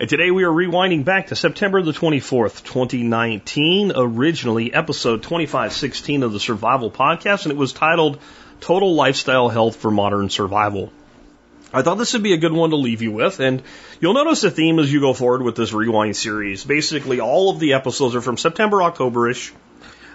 And today we are rewinding back to September the 24th, 2019, originally episode 2516 of the Survival Podcast, and it was titled Total Lifestyle Health for Modern Survival. I thought this would be a good one to leave you with, and you'll notice a theme as you go forward with this rewind series. Basically, all of the episodes are from September, Octoberish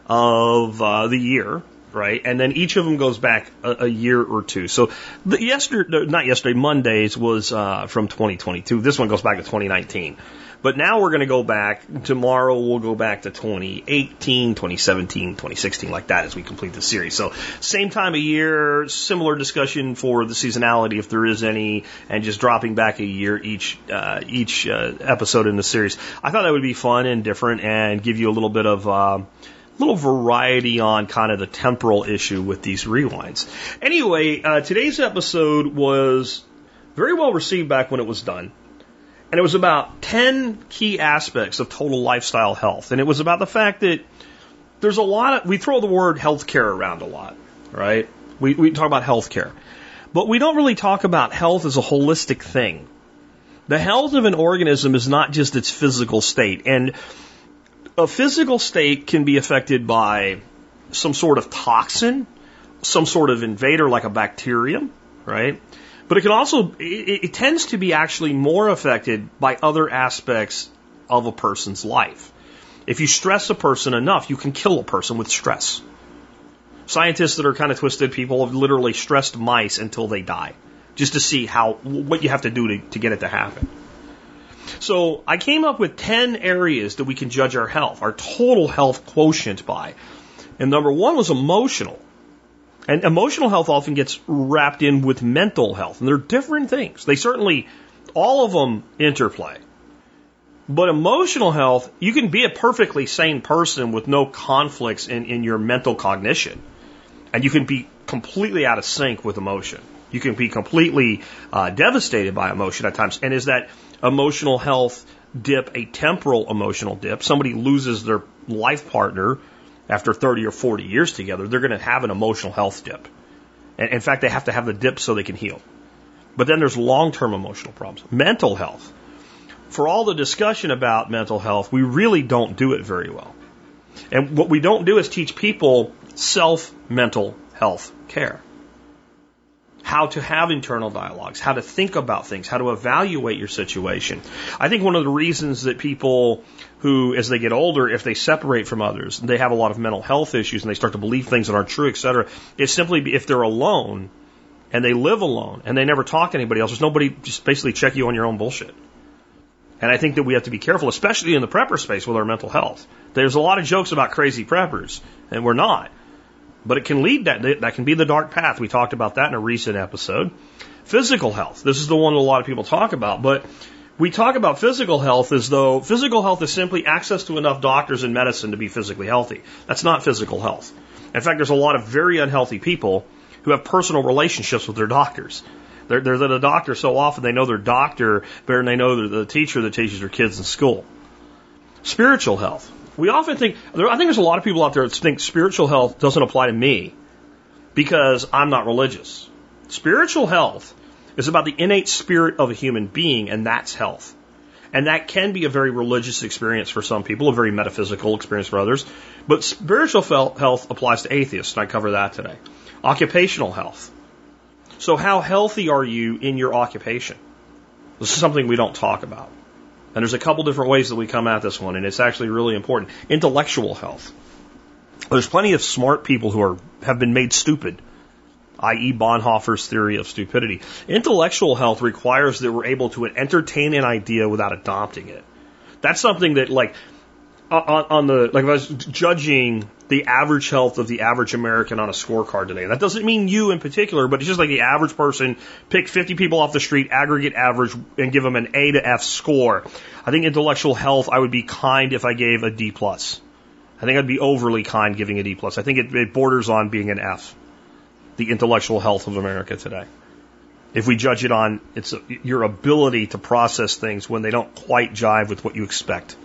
of uh, the year, right? And then each of them goes back a, a year or two. So the yesterday, not yesterday, Mondays was uh, from 2022. This one goes back to 2019. But now we're going to go back. Tomorrow we'll go back to 2018, 2017, 2016, like that as we complete the series. So same time of year, similar discussion for the seasonality if there is any, and just dropping back a year each uh, each uh, episode in the series. I thought that would be fun and different and give you a little bit of. Little variety on kind of the temporal issue with these rewinds. Anyway, uh, today's episode was very well received back when it was done. And it was about 10 key aspects of total lifestyle health. And it was about the fact that there's a lot of, we throw the word healthcare around a lot, right? We, we talk about healthcare. But we don't really talk about health as a holistic thing. The health of an organism is not just its physical state. And a physical state can be affected by some sort of toxin, some sort of invader like a bacterium, right? But it can also, it, it, tends to be actually more affected by other aspects of a person's life. If you stress a person enough, you can kill a person with stress. Scientists that are kind of twisted people have literally stressed mice until they die, just to see how, what you have to do to, to get it to happen. So I came up with 10 areas that we can judge our health, our total health quotient by. And number one was emotional. And emotional health often gets wrapped in with mental health. And they're different things. They certainly, all of them interplay. But emotional health, you can be a perfectly sane person with no conflicts in, in your mental cognition. And you can be completely out of sync with emotion. You can be completely uh, devastated by emotion at times. And is that emotional health dip a temporal emotional dip? Somebody loses their life partner after 30 or 40 years together, they're going to have an emotional health dip. And in fact, they have to have the dip so they can heal. But then there's long term emotional problems. Mental health. For all the discussion about mental health, we really don't do it very well. And what we don't do is teach people self mental health care how to have internal dialogues, how to think about things, how to evaluate your situation. I think one of the reasons that people who, as they get older, if they separate from others, they have a lot of mental health issues and they start to believe things that aren't true, et cetera, is simply if they're alone and they live alone and they never talk to anybody else, there's nobody just basically check you on your own bullshit. And I think that we have to be careful, especially in the prepper space with our mental health. There's a lot of jokes about crazy preppers, and we're not. But it can lead that, that can be the dark path. We talked about that in a recent episode. Physical health. This is the one a lot of people talk about, but we talk about physical health as though physical health is simply access to enough doctors and medicine to be physically healthy. That's not physical health. In fact, there's a lot of very unhealthy people who have personal relationships with their doctors. They're, they're the doctor so often they know their doctor better than they know the teacher that teaches their kids in school. Spiritual health. We often think, I think there's a lot of people out there that think spiritual health doesn't apply to me because I'm not religious. Spiritual health is about the innate spirit of a human being, and that's health. And that can be a very religious experience for some people, a very metaphysical experience for others. But spiritual health applies to atheists, and I cover that today. Occupational health. So, how healthy are you in your occupation? This is something we don't talk about. And there's a couple different ways that we come at this one, and it's actually really important. Intellectual health. There's plenty of smart people who are have been made stupid, i.e., Bonhoeffer's theory of stupidity. Intellectual health requires that we're able to entertain an idea without adopting it. That's something that, like, on, on the like, if I was judging the average health of the average American on a scorecard today. That doesn't mean you in particular, but it's just like the average person, pick 50 people off the street, aggregate average, and give them an A to F score. I think intellectual health, I would be kind if I gave a D plus. I think I'd be overly kind giving it E plus. I think it, it borders on being an F. The intellectual health of America today. If we judge it on its your ability to process things when they don't quite jive with what you expect.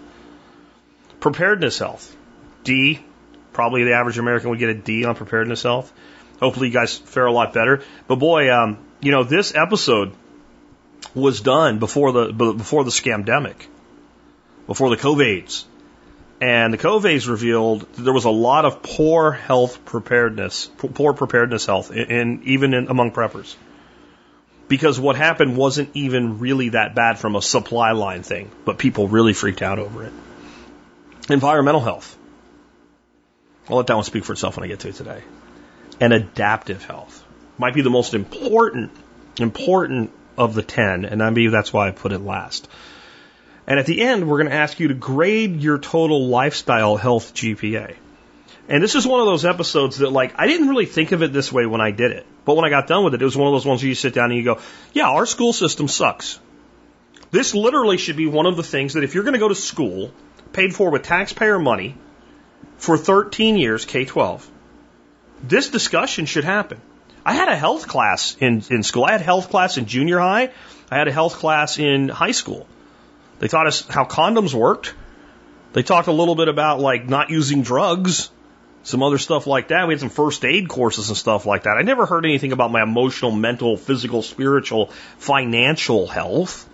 Preparedness health. D. Probably the average American would get a D on preparedness health. Hopefully you guys fare a lot better. But boy, um, you know, this episode was done before the before the scamdemic, before the COVIDs. And the COVIDs revealed there was a lot of poor health preparedness, poor preparedness health, in even in, among preppers. Because what happened wasn't even really that bad from a supply line thing, but people really freaked out over it. Environmental health. I'll let that one speak for itself when I get to it today. And adaptive health might be the most important, important of the 10, and I believe that's why I put it last. And at the end, we're going to ask you to grade your total lifestyle health GPA. And this is one of those episodes that, like, I didn't really think of it this way when I did it. But when I got done with it, it was one of those ones where you sit down and you go, yeah, our school system sucks. This literally should be one of the things that if you're going to go to school, paid for with taxpayer money, for 13 years, K 12, this discussion should happen. I had a health class in, in school. I had health class in junior high. I had a health class in high school. They taught us how condoms worked. They talked a little bit about like not using drugs, some other stuff like that. We had some first aid courses and stuff like that. I never heard anything about my emotional, mental, physical, spiritual, financial health.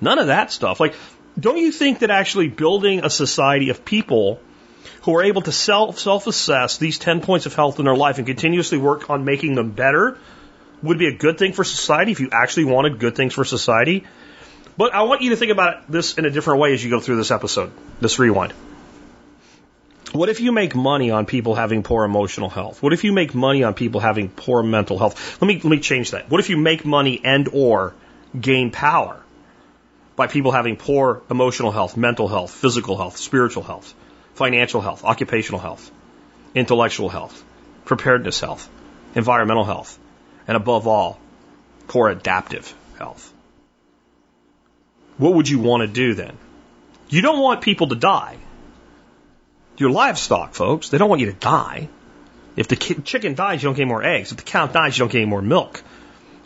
None of that stuff. Like, don't you think that actually building a society of people who are able to self self assess these 10 points of health in their life and continuously work on making them better would be a good thing for society if you actually wanted good things for society? But I want you to think about this in a different way as you go through this episode, this rewind. What if you make money on people having poor emotional health? What if you make money on people having poor mental health? Let me let me change that. What if you make money and or gain power by people having poor emotional health, mental health, physical health, spiritual health, financial health, occupational health, intellectual health, preparedness health, environmental health, and above all, poor adaptive health? what would you want to do then? You don't want people to die. Your livestock, folks, they don't want you to die. If the chicken dies, you don't get any more eggs. If the cow dies, you don't get any more milk.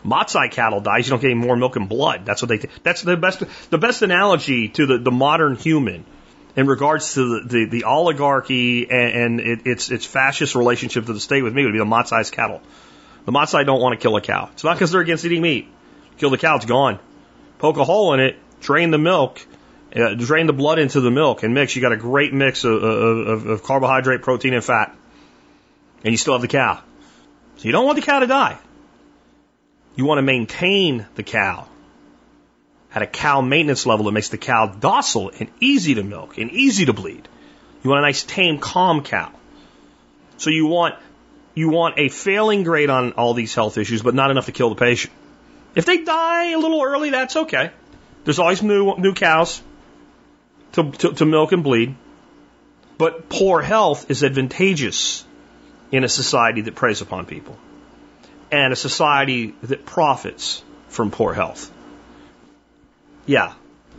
Masai cattle dies, you don't get any more milk and blood. That's what they. Th- that's the best. The best analogy to the, the modern human in regards to the, the, the oligarchy and, and it, its its fascist relationship to the state with me would be the Masai's cattle. The Masai don't want to kill a cow. It's not because they're against eating meat. Kill the cow, it's gone. Poke a hole in it, drain the milk, uh, drain the blood into the milk and mix. You got a great mix of, of, of carbohydrate, protein, and fat. And you still have the cow. So you don't want the cow to die. You want to maintain the cow at a cow maintenance level that makes the cow docile and easy to milk and easy to bleed. You want a nice tame, calm cow. So you want you want a failing grade on all these health issues, but not enough to kill the patient. If they die a little early, that's okay. There's always new new cows to, to, to milk and bleed. But poor health is advantageous in a society that preys upon people and a society that profits from poor health. Yeah,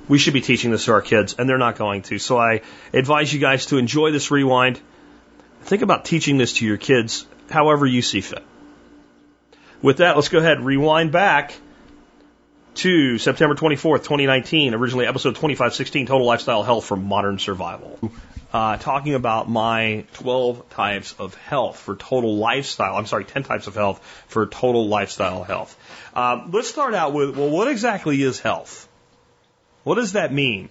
we should be teaching this to our kids, and they're not going to. So I advise you guys to enjoy this rewind. Think about teaching this to your kids however you see fit. With that, let's go ahead and rewind back to September 24th, 2019, originally episode 2516, Total Lifestyle Health for Modern Survival. Uh, talking about my 12 types of health for total lifestyle. I'm sorry, 10 types of health for total lifestyle health. Um, let's start out with, well, what exactly is health? What does that mean?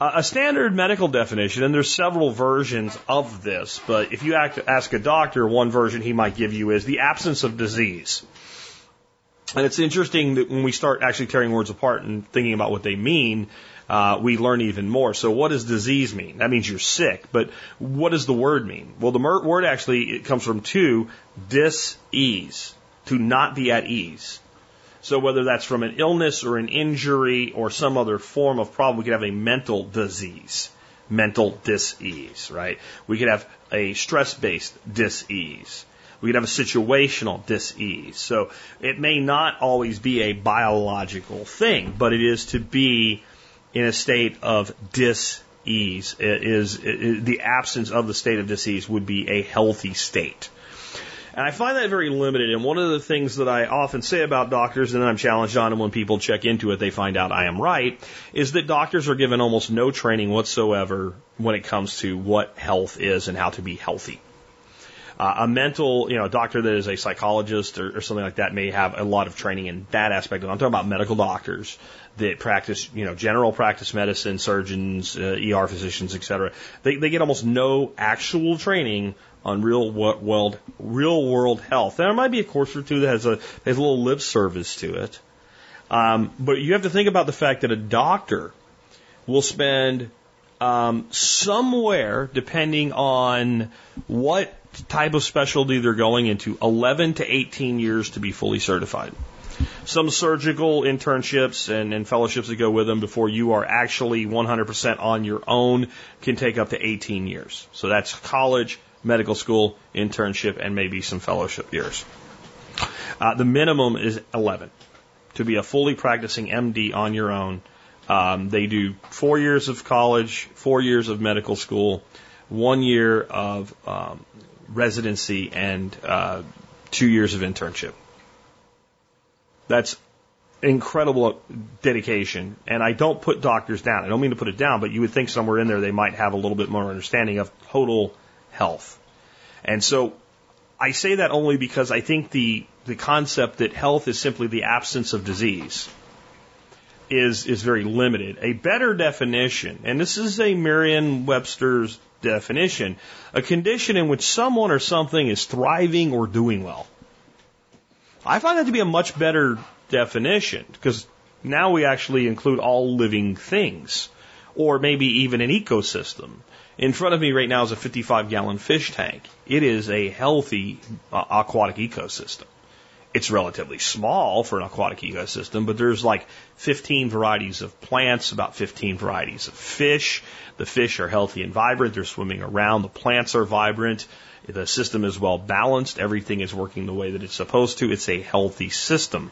Uh, a standard medical definition, and there's several versions of this, but if you ask a doctor, one version he might give you is the absence of disease. And it's interesting that when we start actually tearing words apart and thinking about what they mean, uh, we learn even more. So, what does disease mean? That means you're sick. But what does the word mean? Well, the word actually it comes from two dis-ease, to not be at ease. So, whether that's from an illness or an injury or some other form of problem, we could have a mental disease, mental dis-ease, right? We could have a stress-based dis-ease. We could have a situational dis-ease. So it may not always be a biological thing, but it is to be in a state of dis ease is, is the absence of the state of disease would be a healthy state. And I find that very limited. And one of the things that I often say about doctors, and I'm challenged on, and when people check into it, they find out I am right, is that doctors are given almost no training whatsoever when it comes to what health is and how to be healthy. Uh, a mental, you know, a doctor that is a psychologist or, or, something like that may have a lot of training in that aspect. I'm talking about medical doctors that practice, you know, general practice medicine, surgeons, uh, ER physicians, etc. They, they get almost no actual training on real world, real world health. There might be a course or two that has a, has a little lip service to it. Um, but you have to think about the fact that a doctor will spend um, somewhere, depending on what type of specialty they're going into, 11 to 18 years to be fully certified. Some surgical internships and, and fellowships that go with them before you are actually 100% on your own can take up to 18 years. So that's college, medical school, internship, and maybe some fellowship years. Uh, the minimum is 11 to be a fully practicing MD on your own. Um, they do four years of college, four years of medical school, one year of um, residency, and uh, two years of internship. That's incredible dedication. And I don't put doctors down. I don't mean to put it down, but you would think somewhere in there they might have a little bit more understanding of total health. And so I say that only because I think the, the concept that health is simply the absence of disease is, is very limited. A better definition, and this is a Merriam Webster's definition, a condition in which someone or something is thriving or doing well. I find that to be a much better definition because now we actually include all living things or maybe even an ecosystem. In front of me right now is a 55 gallon fish tank. It is a healthy uh, aquatic ecosystem. It's relatively small for an aquatic ecosystem, but there's like 15 varieties of plants, about 15 varieties of fish. The fish are healthy and vibrant. They're swimming around. The plants are vibrant. The system is well balanced. Everything is working the way that it's supposed to. It's a healthy system.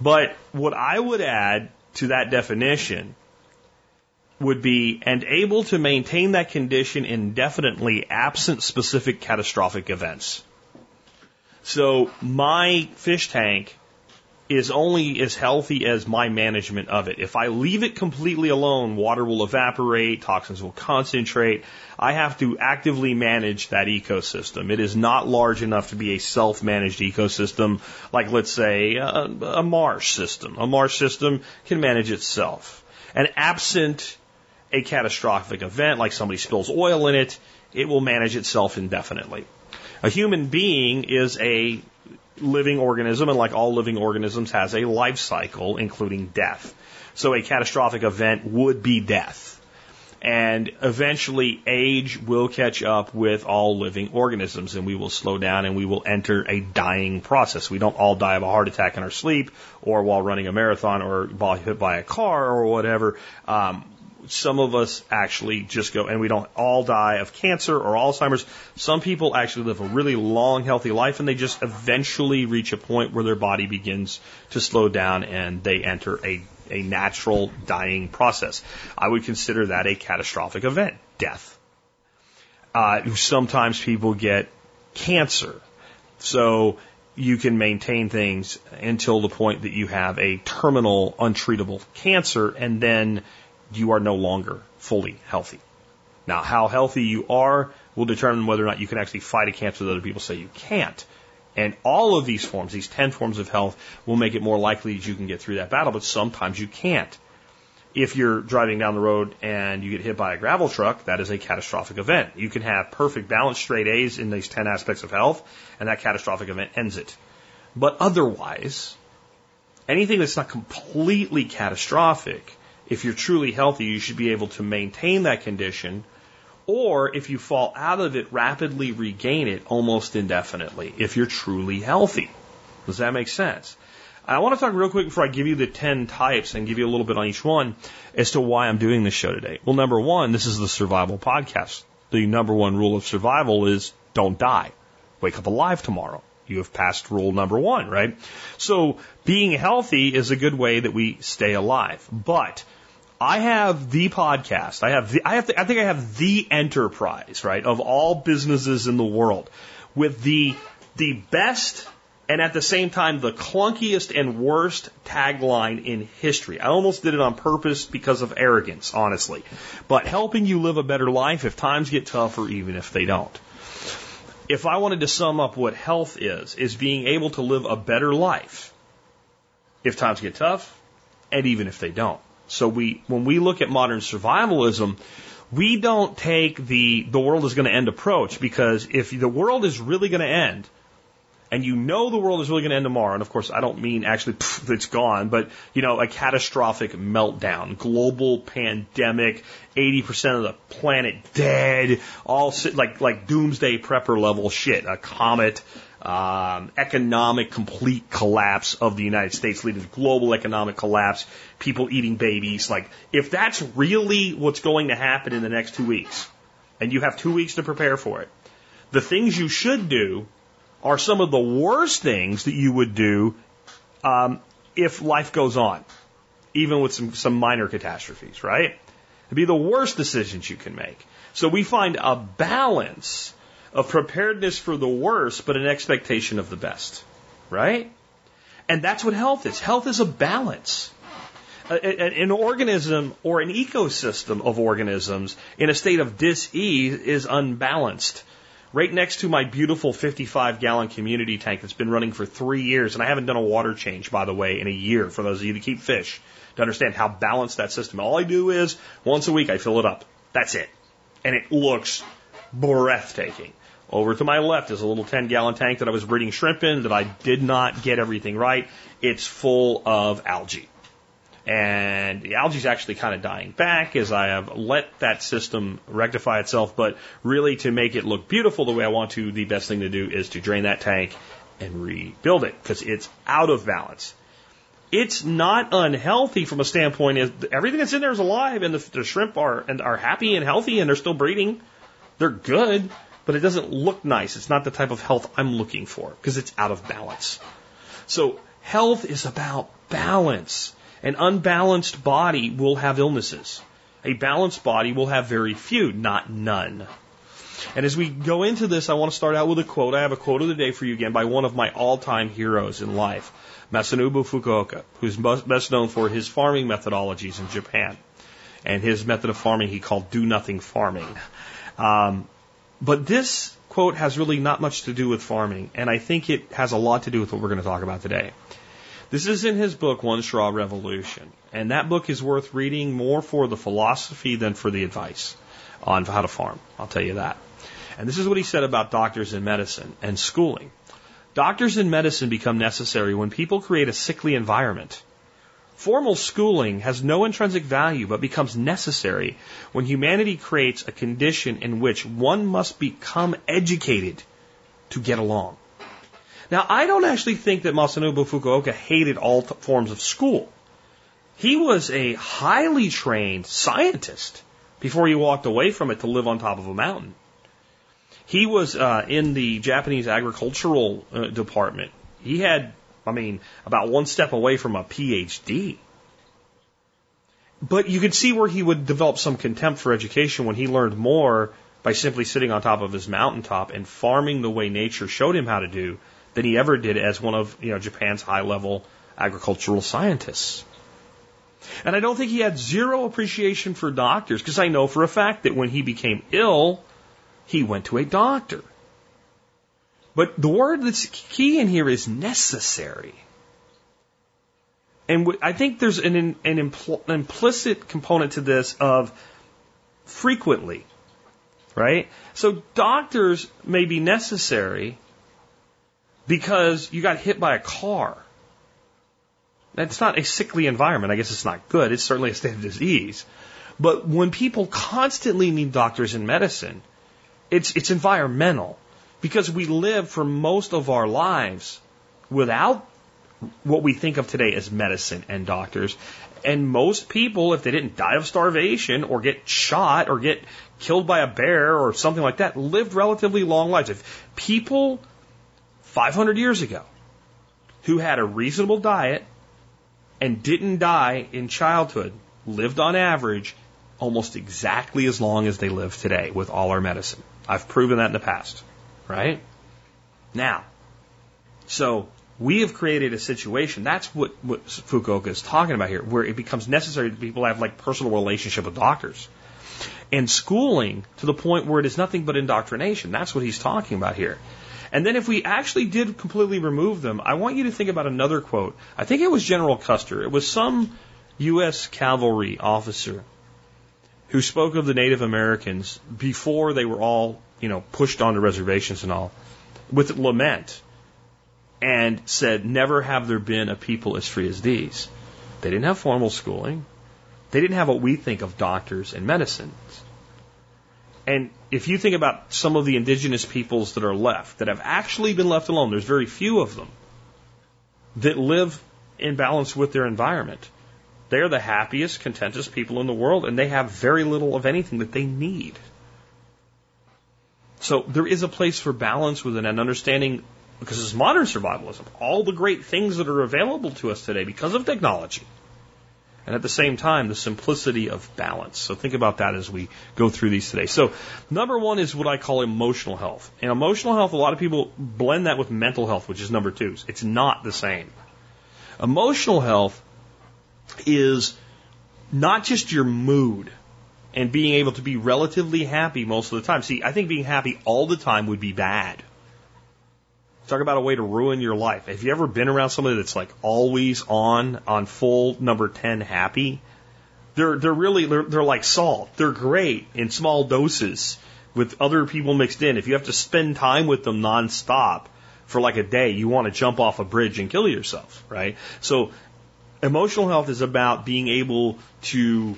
But what I would add to that definition would be and able to maintain that condition indefinitely absent specific catastrophic events. So my fish tank is only as healthy as my management of it. If I leave it completely alone, water will evaporate, toxins will concentrate. I have to actively manage that ecosystem. It is not large enough to be a self-managed ecosystem like, let's say, a, a marsh system. A marsh system can manage itself. And absent a catastrophic event, like somebody spills oil in it, it will manage itself indefinitely. A human being is a living organism, and like all living organisms, has a life cycle, including death. So a catastrophic event would be death. And eventually, age will catch up with all living organisms, and we will slow down and we will enter a dying process. We don't all die of a heart attack in our sleep, or while running a marathon, or hit by a car, or whatever. Um, some of us actually just go, and we don't all die of cancer or Alzheimer's. Some people actually live a really long, healthy life, and they just eventually reach a point where their body begins to slow down and they enter a, a natural dying process. I would consider that a catastrophic event, death. Uh, sometimes people get cancer. So you can maintain things until the point that you have a terminal, untreatable cancer, and then you are no longer fully healthy. Now, how healthy you are will determine whether or not you can actually fight a cancer that other people say you can't. And all of these forms, these 10 forms of health, will make it more likely that you can get through that battle, but sometimes you can't. If you're driving down the road and you get hit by a gravel truck, that is a catastrophic event. You can have perfect balance, straight A's in these 10 aspects of health, and that catastrophic event ends it. But otherwise, anything that's not completely catastrophic if you're truly healthy, you should be able to maintain that condition, or if you fall out of it, rapidly regain it almost indefinitely if you're truly healthy. Does that make sense? I want to talk real quick before I give you the 10 types and give you a little bit on each one as to why I'm doing this show today. Well, number one, this is the survival podcast. The number one rule of survival is don't die. Wake up alive tomorrow. You have passed rule number one, right? So being healthy is a good way that we stay alive. But I have the podcast. I have the, I have the, I think I have the enterprise, right, of all businesses in the world with the the best and at the same time the clunkiest and worst tagline in history. I almost did it on purpose because of arrogance, honestly. But helping you live a better life if times get tougher, even if they don't. If I wanted to sum up what health is, is being able to live a better life if times get tough and even if they don't. So we, when we look at modern survivalism, we don't take the, the world is going to end approach because if the world is really going to end, and you know the world is really going to end tomorrow, and of course I don't mean actually pff, it's gone, but you know a catastrophic meltdown, global pandemic, 80% of the planet dead, all like like doomsday prepper level shit, a comet, um, economic complete collapse of the United States leading to global economic collapse, people eating babies. Like if that's really what's going to happen in the next two weeks, and you have two weeks to prepare for it, the things you should do are some of the worst things that you would do um, if life goes on, even with some, some minor catastrophes, right? It'd be the worst decisions you can make. So we find a balance of preparedness for the worst, but an expectation of the best, right? And that's what health is. Health is a balance. An organism or an ecosystem of organisms in a state of dis-ease is unbalanced right next to my beautiful 55 gallon community tank that's been running for three years. And I haven't done a water change, by the way, in a year for those of you that keep fish to understand how balanced that system. All I do is once a week I fill it up. That's it. And it looks breathtaking. Over to my left is a little 10 gallon tank that I was breeding shrimp in that I did not get everything right. It's full of algae. And the algae is actually kind of dying back as I have let that system rectify itself. But really, to make it look beautiful the way I want to, the best thing to do is to drain that tank and rebuild it because it's out of balance. It's not unhealthy from a standpoint everything that's in there is alive and the, the shrimp are and are happy and healthy and they're still breeding. They're good, but it doesn't look nice. It's not the type of health I'm looking for because it's out of balance. So health is about balance. An unbalanced body will have illnesses. A balanced body will have very few, not none. And as we go into this, I want to start out with a quote. I have a quote of the day for you again by one of my all-time heroes in life, Masanobu Fukuoka, who's best known for his farming methodologies in Japan. And his method of farming he called do nothing farming. Um, but this quote has really not much to do with farming, and I think it has a lot to do with what we're going to talk about today. This is in his book, One Straw Revolution. And that book is worth reading more for the philosophy than for the advice on how to farm. I'll tell you that. And this is what he said about doctors in medicine and schooling. Doctors in medicine become necessary when people create a sickly environment. Formal schooling has no intrinsic value but becomes necessary when humanity creates a condition in which one must become educated to get along. Now, I don't actually think that Masanobu Fukuoka hated all forms of school. He was a highly trained scientist before he walked away from it to live on top of a mountain. He was uh, in the Japanese agricultural uh, department. He had, I mean, about one step away from a PhD. But you could see where he would develop some contempt for education when he learned more by simply sitting on top of his mountaintop and farming the way nature showed him how to do than he ever did as one of you know Japan's high level agricultural scientists. And I don't think he had zero appreciation for doctors because I know for a fact that when he became ill, he went to a doctor. But the word that's key in here is necessary. And I think there's an, an, impl- implicit component to this of frequently, right? So doctors may be necessary, because you got hit by a car. That's not a sickly environment. I guess it's not good. It's certainly a state of disease. But when people constantly need doctors in medicine, it's, it's environmental because we live for most of our lives without what we think of today as medicine and doctors. And most people, if they didn't die of starvation or get shot or get killed by a bear or something like that, lived relatively long lives. If people 500 years ago who had a reasonable diet and didn't die in childhood lived on average almost exactly as long as they live today with all our medicine. I've proven that in the past, right? Now, so we have created a situation. That's what, what Fukuoka is talking about here, where it becomes necessary that people have like personal relationship with doctors and schooling to the point where it is nothing but indoctrination. That's what he's talking about here. And then if we actually did completely remove them, I want you to think about another quote. I think it was General Custer. It was some U.S. cavalry officer who spoke of the Native Americans before they were all, you know, pushed onto reservations and all, with lament, and said, Never have there been a people as free as these. They didn't have formal schooling. They didn't have what we think of doctors and medicines. And if you think about some of the indigenous peoples that are left, that have actually been left alone, there's very few of them that live in balance with their environment. They're the happiest, contentest people in the world, and they have very little of anything that they need. So there is a place for balance within an understanding, because it's modern survivalism, all the great things that are available to us today because of technology and at the same time, the simplicity of balance. So think about that as we go through these today. So number one is what I call emotional health. And emotional health, a lot of people blend that with mental health, which is number two. It's not the same. Emotional health is not just your mood and being able to be relatively happy most of the time. See, I think being happy all the time would be bad. Talk about a way to ruin your life. Have you ever been around somebody that's like always on, on full number 10 happy? They're, they're really, they're, they're like salt. They're great in small doses with other people mixed in. If you have to spend time with them nonstop for like a day, you want to jump off a bridge and kill yourself, right? So emotional health is about being able to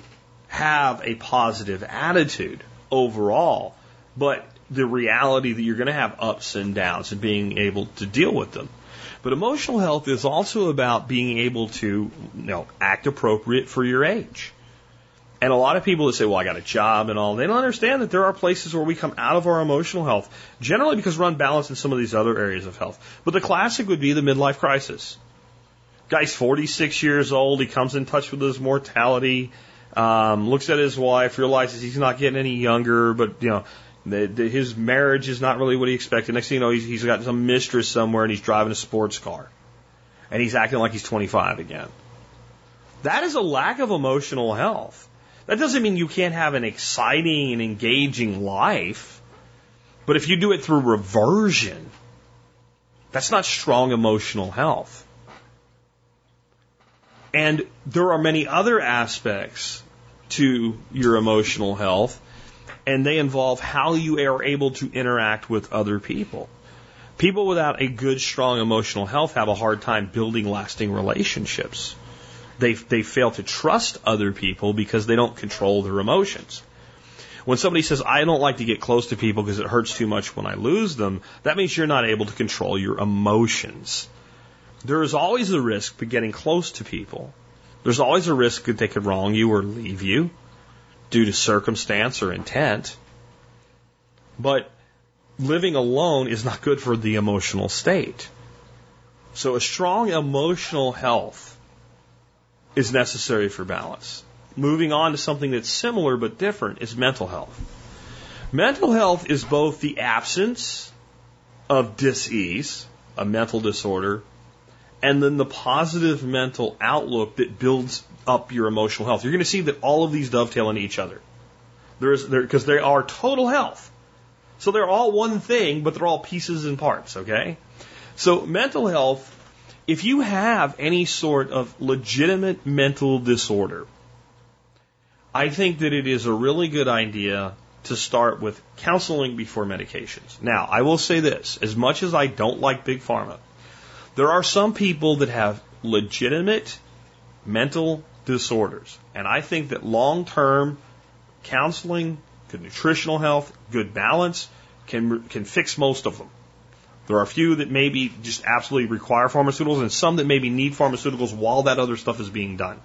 have a positive attitude overall, but the reality that you're going to have ups and downs and being able to deal with them. But emotional health is also about being able to, you know, act appropriate for your age. And a lot of people that say, well, I got a job and all, they don't understand that there are places where we come out of our emotional health, generally because we're unbalanced in some of these other areas of health. But the classic would be the midlife crisis. Guy's 46 years old, he comes in touch with his mortality, um, looks at his wife, realizes he's not getting any younger, but, you know, the, the, his marriage is not really what he expected. Next thing you know, he's, he's got some mistress somewhere and he's driving a sports car. And he's acting like he's 25 again. That is a lack of emotional health. That doesn't mean you can't have an exciting and engaging life. But if you do it through reversion, that's not strong emotional health. And there are many other aspects to your emotional health and they involve how you are able to interact with other people. People without a good, strong emotional health have a hard time building lasting relationships. They, they fail to trust other people because they don't control their emotions. When somebody says, I don't like to get close to people because it hurts too much when I lose them, that means you're not able to control your emotions. There is always a risk of getting close to people. There's always a risk that they could wrong you or leave you due to circumstance or intent. But living alone is not good for the emotional state. So a strong emotional health is necessary for balance. Moving on to something that's similar but different is mental health. Mental health is both the absence of disease, a mental disorder, and then the positive mental outlook that builds up your emotional health. You're going to see that all of these dovetail into each other. There is because they are total health. So they're all one thing, but they're all pieces and parts, okay? So mental health, if you have any sort of legitimate mental disorder, I think that it is a really good idea to start with counseling before medications. Now, I will say this, as much as I don't like big pharma, there are some people that have legitimate mental disorders. And I think that long term counseling, good nutritional health, good balance can, can fix most of them. There are a few that maybe just absolutely require pharmaceuticals and some that maybe need pharmaceuticals while that other stuff is being done.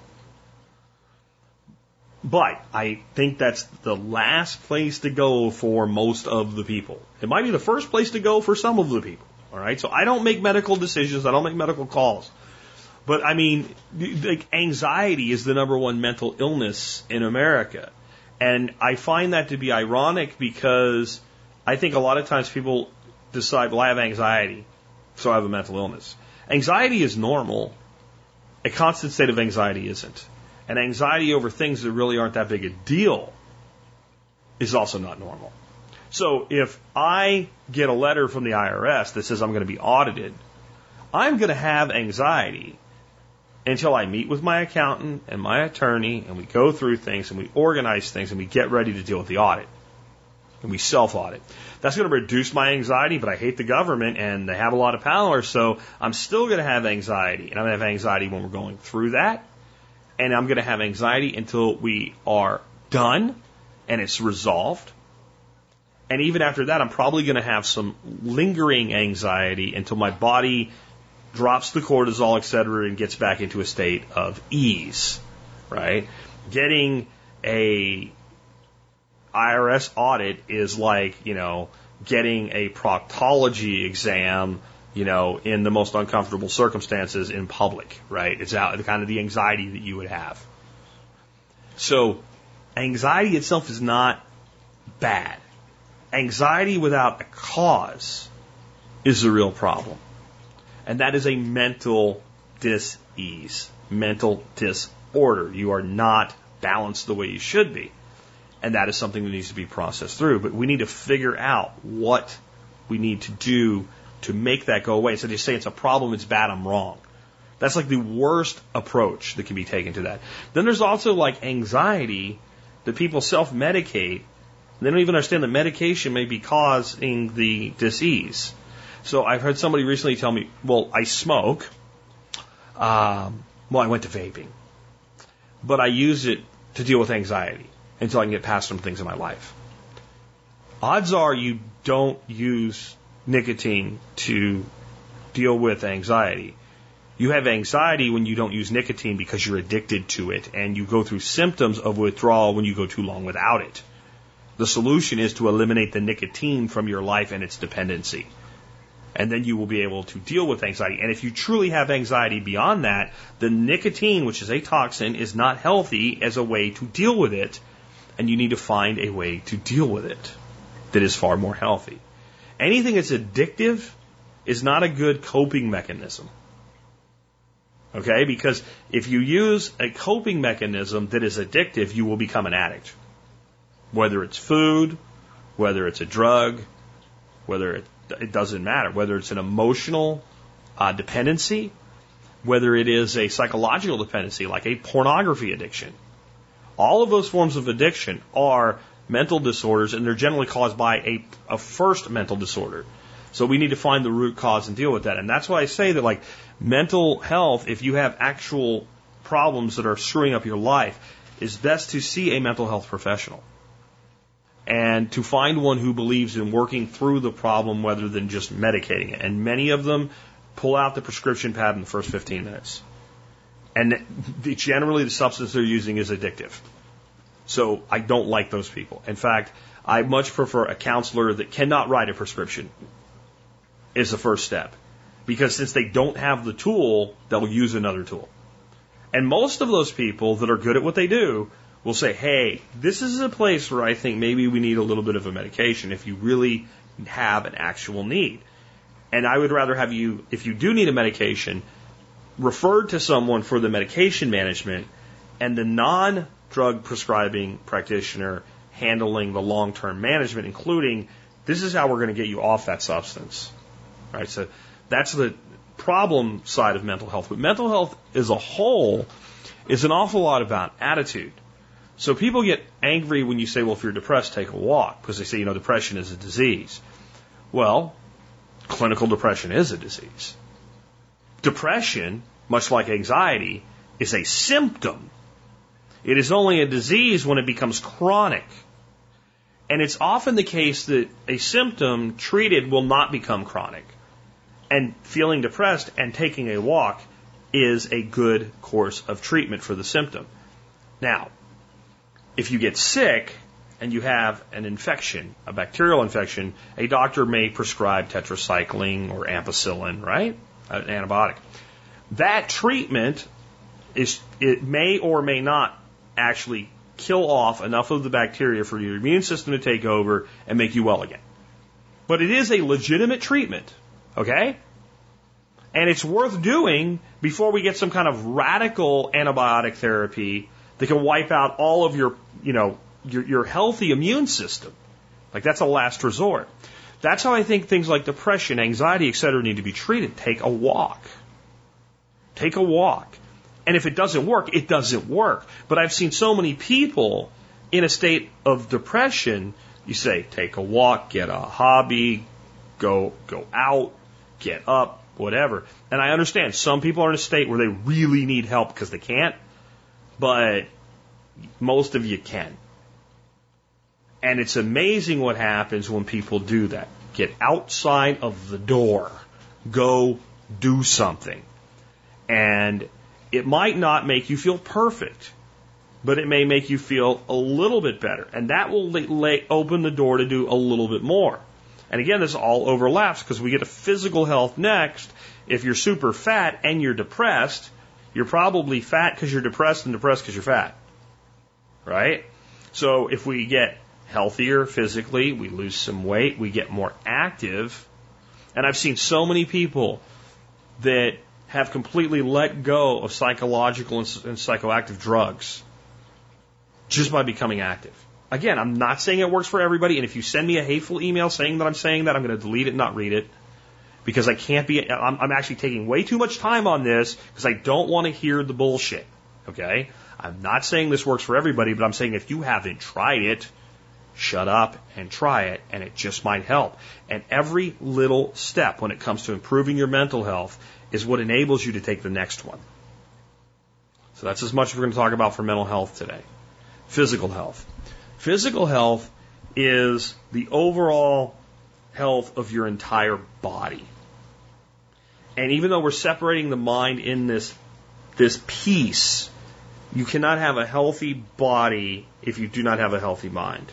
But I think that's the last place to go for most of the people. It might be the first place to go for some of the people. All right. So I don't make medical decisions. I don't make medical calls. But I mean, like anxiety is the number one mental illness in America. And I find that to be ironic because I think a lot of times people decide, well, I have anxiety, so I have a mental illness. Anxiety is normal. A constant state of anxiety isn't. And anxiety over things that really aren't that big a deal is also not normal. So if I get a letter from the IRS that says I'm going to be audited, I'm going to have anxiety until I meet with my accountant and my attorney and we go through things and we organize things and we get ready to deal with the audit. And we self audit. That's going to reduce my anxiety, but I hate the government and they have a lot of power, so I'm still going to have anxiety. And I'm going to have anxiety when we're going through that. And I'm going to have anxiety until we are done and it's resolved. And even after that, I'm probably going to have some lingering anxiety until my body drops the cortisol, et cetera, and gets back into a state of ease, right? Getting a IRS audit is like, you know, getting a proctology exam, you know, in the most uncomfortable circumstances in public, right? It's out kind of the anxiety that you would have. So anxiety itself is not bad. Anxiety without a cause is the real problem. And that is a mental dis-ease, mental disorder. You are not balanced the way you should be. And that is something that needs to be processed through. But we need to figure out what we need to do to make that go away. So they say it's a problem, it's bad, I'm wrong. That's like the worst approach that can be taken to that. Then there's also like anxiety that people self medicate. They don't even understand that medication may be causing the disease. So I've heard somebody recently tell me, well, I smoke. Um, well, I went to vaping. But I use it to deal with anxiety until I can get past some things in my life. Odds are you don't use nicotine to deal with anxiety. You have anxiety when you don't use nicotine because you're addicted to it and you go through symptoms of withdrawal when you go too long without it. The solution is to eliminate the nicotine from your life and its dependency and then you will be able to deal with anxiety. And if you truly have anxiety beyond that, the nicotine, which is a toxin, is not healthy as a way to deal with it, and you need to find a way to deal with it that is far more healthy. Anything that's addictive is not a good coping mechanism. Okay? Because if you use a coping mechanism that is addictive, you will become an addict. Whether it's food, whether it's a drug, whether it it doesn't matter whether it's an emotional uh, dependency, whether it is a psychological dependency like a pornography addiction. All of those forms of addiction are mental disorders, and they're generally caused by a, a first mental disorder. So we need to find the root cause and deal with that. And that's why I say that, like, mental health, if you have actual problems that are screwing up your life, is best to see a mental health professional and to find one who believes in working through the problem rather than just medicating it. And many of them pull out the prescription pad in the first 15 minutes. And generally, the substance they're using is addictive. So I don't like those people. In fact, I much prefer a counselor that cannot write a prescription is the first step. Because since they don't have the tool, they'll use another tool. And most of those people that are good at what they do will say, hey, this is a place where I think maybe we need a little bit of a medication if you really have an actual need. And I would rather have you, if you do need a medication, referred to someone for the medication management and the non drug prescribing practitioner handling the long term management, including this is how we're going to get you off that substance. Right? So that's the problem side of mental health. But mental health as a whole is an awful lot about attitude. So people get angry when you say, well, if you're depressed, take a walk, because they say, you know, depression is a disease. Well, clinical depression is a disease. Depression, much like anxiety, is a symptom. It is only a disease when it becomes chronic. And it's often the case that a symptom treated will not become chronic. And feeling depressed and taking a walk is a good course of treatment for the symptom. Now, if you get sick and you have an infection, a bacterial infection, a doctor may prescribe tetracycline or ampicillin, right? An antibiotic. That treatment is, it may or may not actually kill off enough of the bacteria for your immune system to take over and make you well again. But it is a legitimate treatment, okay? And it's worth doing before we get some kind of radical antibiotic therapy that can wipe out all of your, you know, your, your healthy immune system. Like that's a last resort. That's how I think things like depression, anxiety, etc. need to be treated. Take a walk. Take a walk. And if it doesn't work, it doesn't work. But I've seen so many people in a state of depression. You say, take a walk, get a hobby, go, go out, get up, whatever. And I understand some people are in a state where they really need help because they can't, but most of you can. And it's amazing what happens when people do that. Get outside of the door. Go do something. And it might not make you feel perfect, but it may make you feel a little bit better. And that will lay, open the door to do a little bit more. And again, this all overlaps because we get to physical health next. If you're super fat and you're depressed, you're probably fat because you're depressed and depressed because you're fat. Right? So if we get healthier physically, we lose some weight, we get more active. And I've seen so many people that have completely let go of psychological and, psychoactive drugs just by becoming active. Again, I'm not saying it works for everybody, and if you send me a hateful email saying that I'm saying that, I'm going to delete it and not read it because I can't be, I'm, I'm actually taking way too much time on this because I don't want to hear the bullshit. Okay? I'm not saying this works for everybody, but I'm saying if you haven't tried it, shut up and try it, and it just might help. And every little step when it comes to improving your mental health is what enables you to take the next one. So that's as much as we're going to talk about for mental health today. Physical health. Physical health is the overall health of your entire body. And even though we're separating the mind in this, this piece, you cannot have a healthy body if you do not have a healthy mind.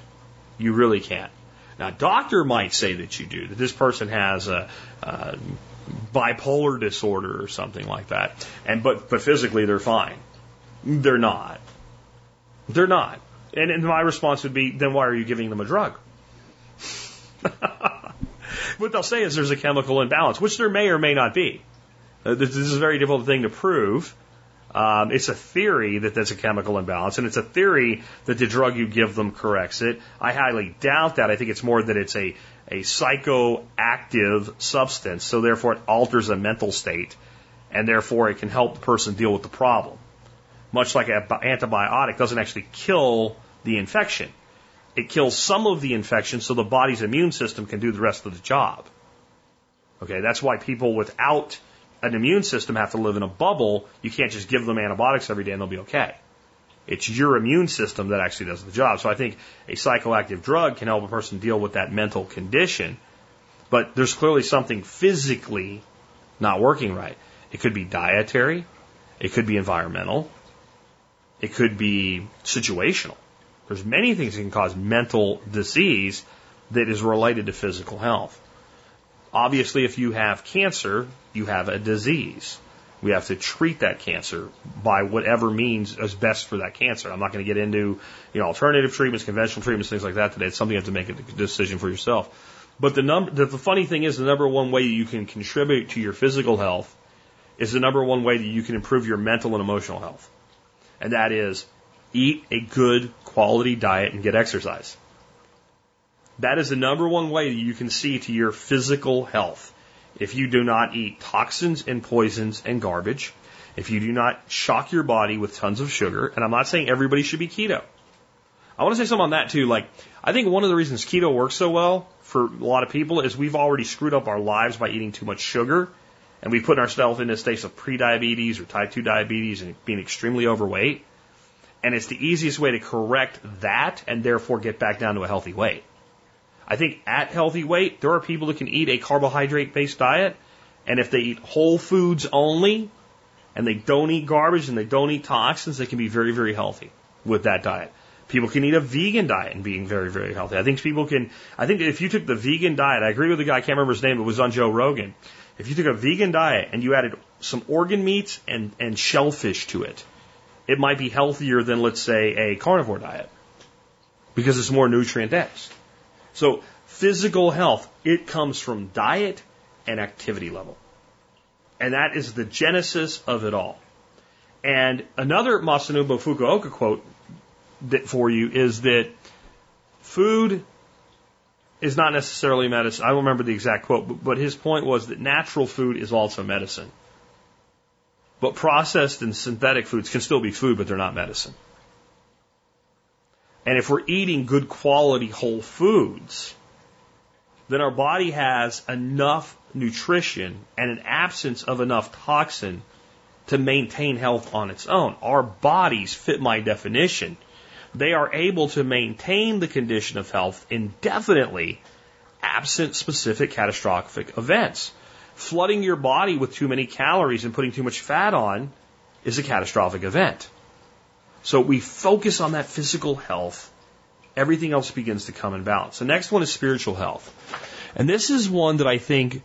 You really can't. Now, a doctor might say that you do, that this person has a, a bipolar disorder or something like that. And but but physically they're fine. They're not. They're not. And, and my response would be, then why are you giving them a drug? what they'll say is there's a chemical imbalance, which there may or may not be. Uh, this is a very difficult thing to prove. Um, it's a theory that there's a chemical imbalance, and it's a theory that the drug you give them corrects it. I highly doubt that. I think it's more that it's a, a psychoactive substance, so therefore it alters a mental state, and therefore it can help the person deal with the problem. Much like an antibiotic doesn't actually kill the infection. It kills some of the infection so the body's immune system can do the rest of the job. Okay, that's why people without an immune system have to live in a bubble. You can't just give them antibiotics every day and they'll be okay. It's your immune system that actually does the job. So I think a psychoactive drug can help a person deal with that mental condition, but there's clearly something physically not working right. It could be dietary, it could be environmental, it could be situational. There's many things that can cause mental disease that is related to physical health. Obviously, if you have cancer, you have a disease. We have to treat that cancer by whatever means is best for that cancer. I'm not going to get into, you know, alternative treatments, conventional treatments, things like that today. It's something you have to make a decision for yourself. But the number, the, the funny thing is the number one way you can contribute to your physical health is the number one way that you can improve your mental and emotional health. And that is eat a good quality diet and get exercise. That is the number one way that you can see to your physical health. If you do not eat toxins and poisons and garbage, if you do not shock your body with tons of sugar, and I'm not saying everybody should be keto. I want to say something on that too. Like, I think one of the reasons keto works so well for a lot of people is we've already screwed up our lives by eating too much sugar, and we put ourselves into states of prediabetes or type 2 diabetes and being extremely overweight. And it's the easiest way to correct that and therefore get back down to a healthy weight. I think at healthy weight, there are people that can eat a carbohydrate based diet. And if they eat whole foods only and they don't eat garbage and they don't eat toxins, they can be very, very healthy with that diet. People can eat a vegan diet and being very, very healthy. I think people can, I think if you took the vegan diet, I agree with the guy, I can't remember his name, it was on Joe Rogan. If you took a vegan diet and you added some organ meats and, and shellfish to it, it might be healthier than, let's say, a carnivore diet because it's more nutrient dense. So physical health, it comes from diet and activity level. And that is the genesis of it all. And another Masanobu Fukuoka quote that for you is that food is not necessarily medicine. I don't remember the exact quote, but his point was that natural food is also medicine. But processed and synthetic foods can still be food, but they're not medicine. And if we're eating good quality whole foods, then our body has enough nutrition and an absence of enough toxin to maintain health on its own. Our bodies fit my definition. They are able to maintain the condition of health indefinitely absent specific catastrophic events. Flooding your body with too many calories and putting too much fat on is a catastrophic event. So we focus on that physical health. Everything else begins to come in balance. The next one is spiritual health. And this is one that I think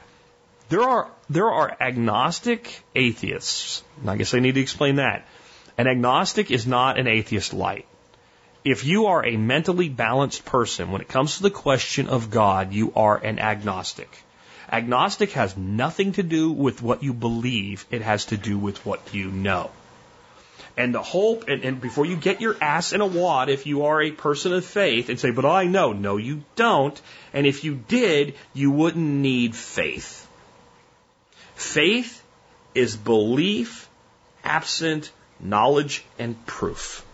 there are, there are agnostic atheists. I guess I need to explain that. An agnostic is not an atheist light. If you are a mentally balanced person, when it comes to the question of God, you are an agnostic. Agnostic has nothing to do with what you believe. It has to do with what you know. And the hope, and, and before you get your ass in a wad, if you are a person of faith and say, but I know, no, you don't. And if you did, you wouldn't need faith. Faith is belief absent knowledge and proof.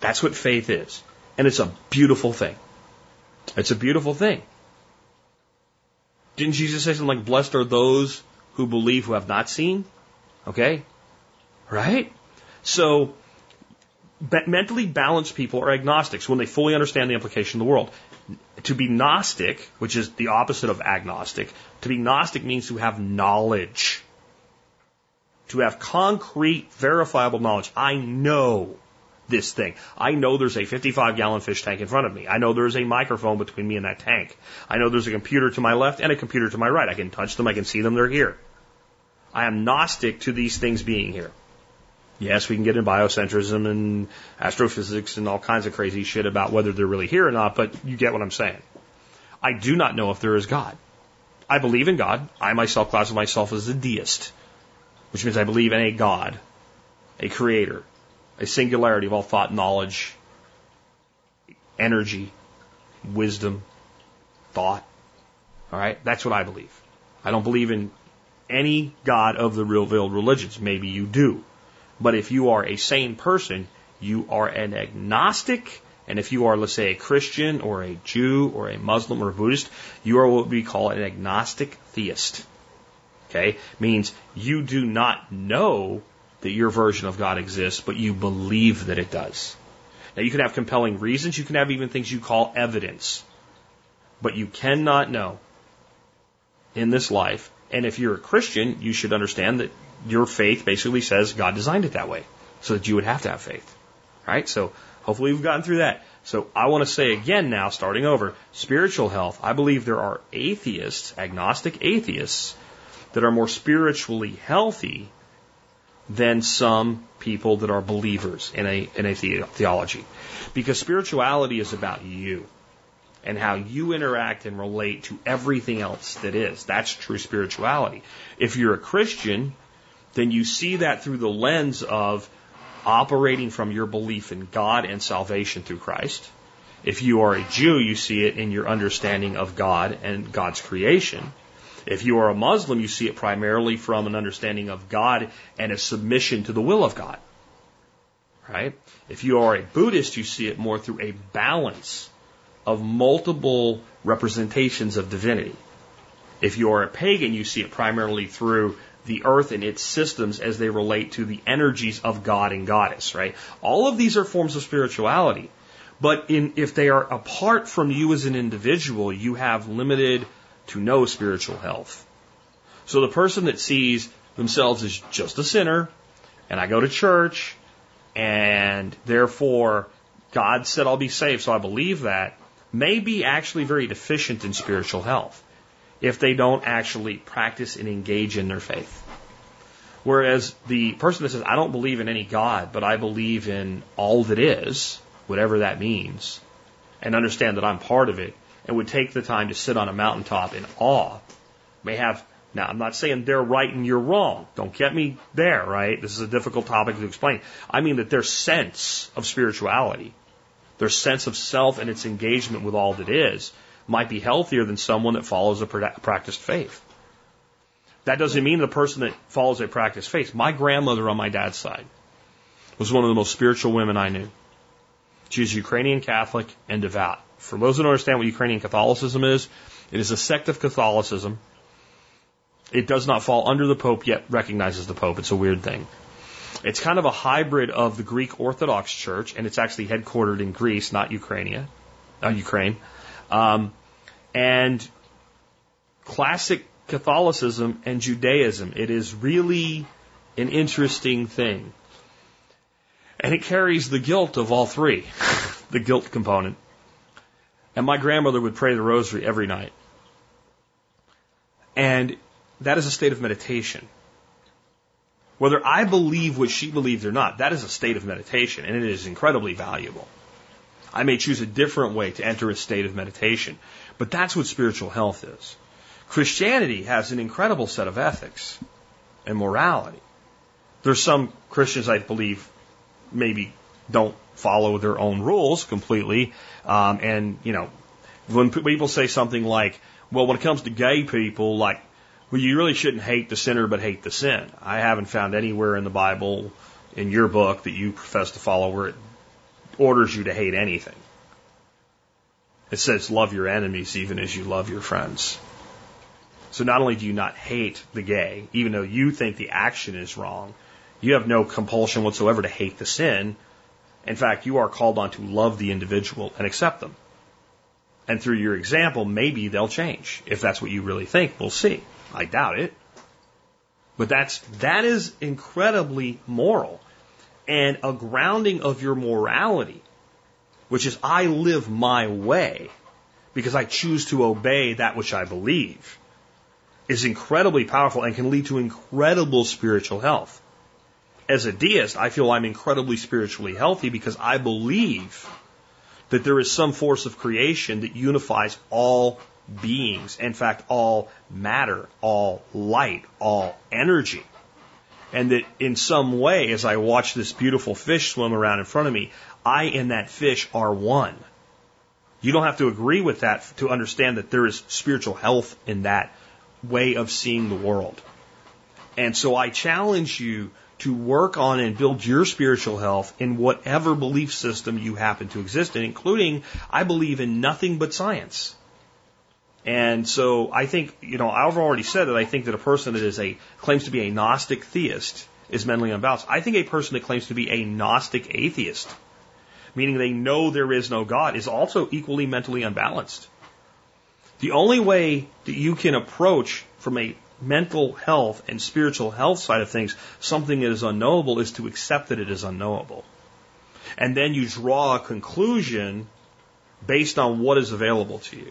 That's what faith is. And it's a beautiful thing. It's a beautiful thing. Didn't Jesus say something like, blessed are those who believe who have not seen? Okay? Right? So, mentally balanced people are agnostics when they fully understand the implication of the world. To be Gnostic, which is the opposite of agnostic, to be Gnostic means to have knowledge. To have concrete, verifiable knowledge. I know this thing. I know there's a 55 gallon fish tank in front of me. I know there's a microphone between me and that tank. I know there's a computer to my left and a computer to my right. I can touch them. I can see them. They're here. I am Gnostic to these things being here. Yes, we can get in biocentrism and astrophysics and all kinds of crazy shit about whether they're really here or not, but you get what I'm saying. I do not know if there is God. I believe in God. I myself classify myself as a deist, which means I believe in a God, a creator, a singularity of all thought, knowledge, energy, wisdom, thought. All right? That's what I believe. I don't believe in any God of the revealed religions. Maybe you do. But if you are a sane person, you are an agnostic. And if you are, let's say, a Christian or a Jew or a Muslim or a Buddhist, you are what we call an agnostic theist. Okay? Means you do not know that your version of God exists, but you believe that it does. Now you can have compelling reasons, you can have even things you call evidence. But you cannot know in this life. And if you're a Christian, you should understand that your faith basically says God designed it that way so that you would have to have faith. Right? So hopefully we've gotten through that. So I want to say again now, starting over, spiritual health. I believe there are atheists, agnostic atheists, that are more spiritually healthy than some people that are believers in a, in a the- theology. Because spirituality is about you and how you interact and relate to everything else that is. That's true spirituality. If you're a Christian, then you see that through the lens of operating from your belief in God and salvation through Christ. If you are a Jew, you see it in your understanding of God and God's creation. If you are a Muslim, you see it primarily from an understanding of God and a submission to the will of God. Right? If you are a Buddhist, you see it more through a balance of multiple representations of divinity. If you are a pagan, you see it primarily through the earth and its systems as they relate to the energies of God and goddess, right? All of these are forms of spirituality. But in, if they are apart from you as an individual, you have limited to no spiritual health. So the person that sees themselves as just a sinner, and I go to church, and therefore God said I'll be saved, so I believe that, may be actually very deficient in spiritual health if they don't actually practice and engage in their faith. Whereas the person that says, I don't believe in any God, but I believe in all that is, whatever that means, and understand that I'm part of it, and would take the time to sit on a mountaintop in awe, may have, now I'm not saying they're right and you're wrong. Don't get me there, right? This is a difficult topic to explain. I mean that their sense of spirituality, their sense of self and its engagement with all that is, might be healthier than someone that follows a practiced faith. That doesn't mean the person that follows a practiced faith. My grandmother on my dad's side was one of the most spiritual women I knew. She was Ukrainian Catholic and devout. For those who don't understand what Ukrainian Catholicism is, it is a sect of Catholicism. It does not fall under the Pope yet recognizes the Pope. It's a weird thing. It's kind of a hybrid of the Greek Orthodox Church, and it's actually headquartered in Greece, not Ukraine. Uh, Ukraine. Um, and classic Catholicism and Judaism. It is really an interesting thing. And it carries the guilt of all three, the guilt component. And my grandmother would pray the rosary every night. And that is a state of meditation. Whether I believe what she believes or not, that is a state of meditation, and it is incredibly valuable. I may choose a different way to enter a state of meditation, but that's what spiritual health is. Christianity has an incredible set of ethics and morality. There's some Christians, I believe, maybe don't follow their own rules completely. Um, and, you know, when people say something like, well, when it comes to gay people, like, well, you really shouldn't hate the sinner, but hate the sin. I haven't found anywhere in the Bible, in your book, that you profess to follow where it orders you to hate anything. It says, love your enemies even as you love your friends. So not only do you not hate the gay, even though you think the action is wrong, you have no compulsion whatsoever to hate the sin. In fact, you are called on to love the individual and accept them. And through your example, maybe they'll change. If that's what you really think, we'll see. I doubt it. But that's, that is incredibly moral and a grounding of your morality, which is I live my way because I choose to obey that which I believe is incredibly powerful and can lead to incredible spiritual health. As a deist, I feel I'm incredibly spiritually healthy because I believe that there is some force of creation that unifies all beings, in fact, all matter, all light, all energy. And that in some way, as I watch this beautiful fish swim around in front of me, I and that fish are one. You don't have to agree with that to understand that there is spiritual health in that way of seeing the world. And so I challenge you to work on and build your spiritual health in whatever belief system you happen to exist in, including, I believe in nothing but science. And so I think, you know, I've already said that I think that a person that is a, claims to be a Gnostic theist is mentally unbalanced. I think a person that claims to be a Gnostic atheist, meaning they know there is no God, is also equally mentally unbalanced. The only way that you can approach from a mental health and spiritual health side of things something that is unknowable is to accept that it is unknowable. And then you draw a conclusion based on what is available to you.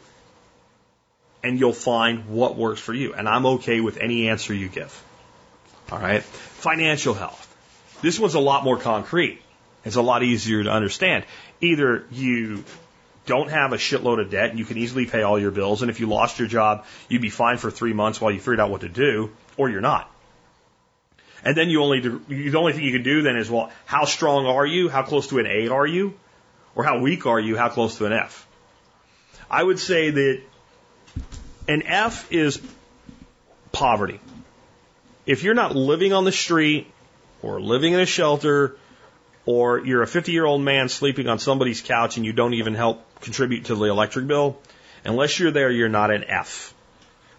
And you'll find what works for you. And I'm okay with any answer you give. All right. Financial health. This one's a lot more concrete. It's a lot easier to understand. Either you don't have a shitload of debt and you can easily pay all your bills. And if you lost your job, you'd be fine for three months while you figured out what to do, or you're not. And then you only the only thing you can do then is well, how strong are you? How close to an A are you? Or how weak are you? How close to an F? I would say that an F is poverty. If you're not living on the street or living in a shelter or you're a 50 year old man sleeping on somebody's couch and you don't even help contribute to the electric bill, unless you're there, you're not an F.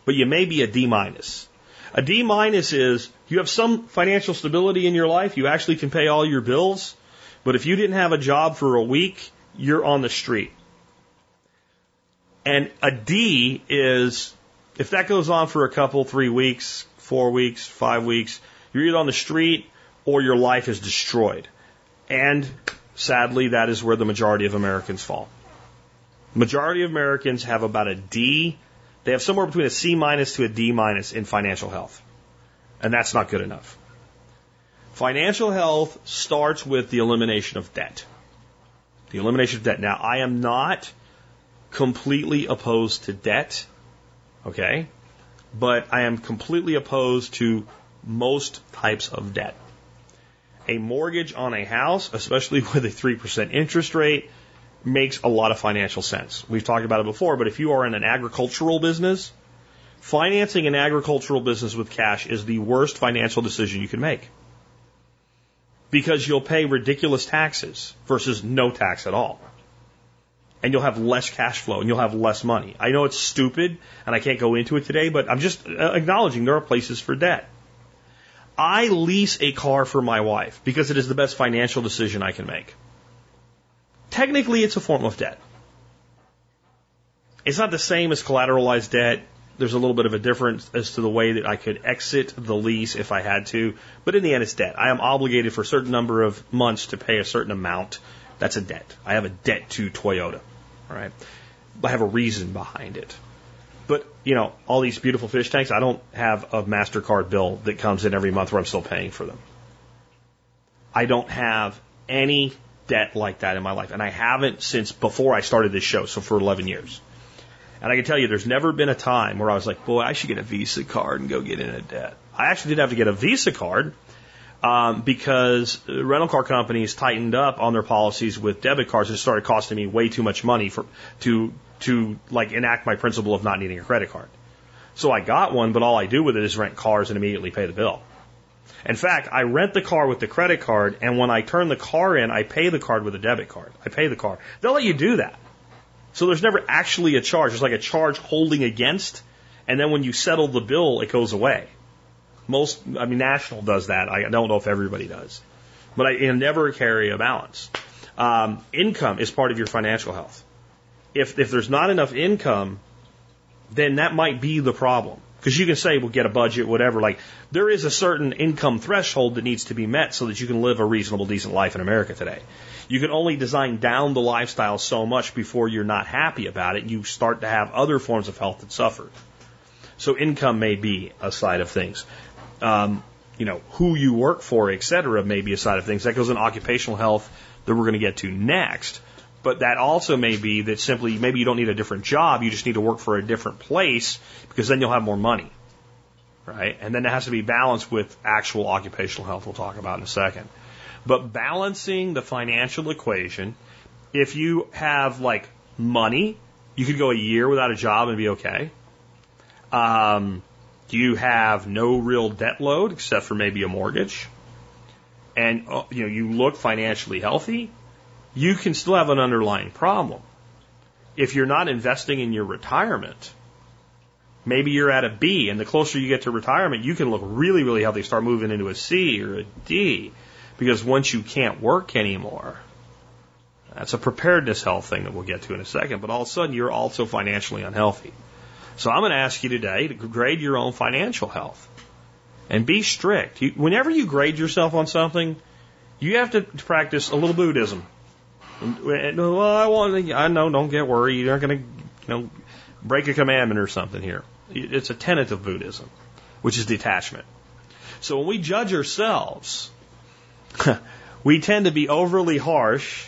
But you may be a D minus. A D minus is you have some financial stability in your life, you actually can pay all your bills, but if you didn't have a job for a week, you're on the street. And a D is if that goes on for a couple, three weeks, four weeks, five weeks, you're either on the street or your life is destroyed. And Sadly, that is where the majority of Americans fall. Majority of Americans have about a D. They have somewhere between a C minus to a D minus in financial health. And that's not good enough. Financial health starts with the elimination of debt. The elimination of debt. Now, I am not completely opposed to debt, okay? But I am completely opposed to most types of debt. A mortgage on a house, especially with a 3% interest rate, makes a lot of financial sense. We've talked about it before, but if you are in an agricultural business, financing an agricultural business with cash is the worst financial decision you can make. Because you'll pay ridiculous taxes versus no tax at all. And you'll have less cash flow and you'll have less money. I know it's stupid and I can't go into it today, but I'm just uh, acknowledging there are places for debt. I lease a car for my wife because it is the best financial decision I can make. Technically, it's a form of debt. It's not the same as collateralized debt. There's a little bit of a difference as to the way that I could exit the lease if I had to, but in the end, it's debt. I am obligated for a certain number of months to pay a certain amount. That's a debt. I have a debt to Toyota. Right. I have a reason behind it. But, you know, all these beautiful fish tanks, I don't have a MasterCard bill that comes in every month where I'm still paying for them. I don't have any debt like that in my life. And I haven't since before I started this show, so for 11 years. And I can tell you, there's never been a time where I was like, boy, I should get a Visa card and go get in a debt. I actually did have to get a Visa card um, because rental car companies tightened up on their policies with debit cards and started costing me way too much money for to to like enact my principle of not needing a credit card. So I got one, but all I do with it is rent cars and immediately pay the bill. In fact, I rent the car with the credit card, and when I turn the car in, I pay the card with a debit card. I pay the car. They'll let you do that. So there's never actually a charge. There's like a charge holding against, and then when you settle the bill, it goes away. Most, I mean, National does that. I don't know if everybody does, but I never carry a balance. Um, income is part of your financial health. If if there's not enough income, then that might be the problem. Because you can say, we'll get a budget, whatever. Like, there is a certain income threshold that needs to be met so that you can live a reasonable, decent life in America today. You can only design down the lifestyle so much before you're not happy about it. You start to have other forms of health that suffer. So income may be a side of things. Um, you know, who you work for, et cetera, may be a side of things. That goes in occupational health that we're going to get to next. But that also may be that simply maybe you don't need a different job, you just need to work for a different place because then you'll have more money. Right? And then it has to be balanced with actual occupational health we'll talk about in a second. But balancing the financial equation, if you have like money, you could go a year without a job and be okay. Um, you have no real debt load except for maybe a mortgage, and uh, you know you look financially healthy, you can still have an underlying problem. If you're not investing in your retirement, maybe you're at a B, and the closer you get to retirement, you can look really, really healthy, start moving into a C or a D, because once you can't work anymore, that's a preparedness health thing that we'll get to in a second, but all of a sudden you're also financially unhealthy. So I'm going to ask you today to grade your own financial health and be strict. You, whenever you grade yourself on something, you have to practice a little Buddhism. Well, I want. I know. Don't get worried. You're not going to, you know, break a commandment or something here. It's a tenet of Buddhism, which is detachment. So when we judge ourselves, we tend to be overly harsh,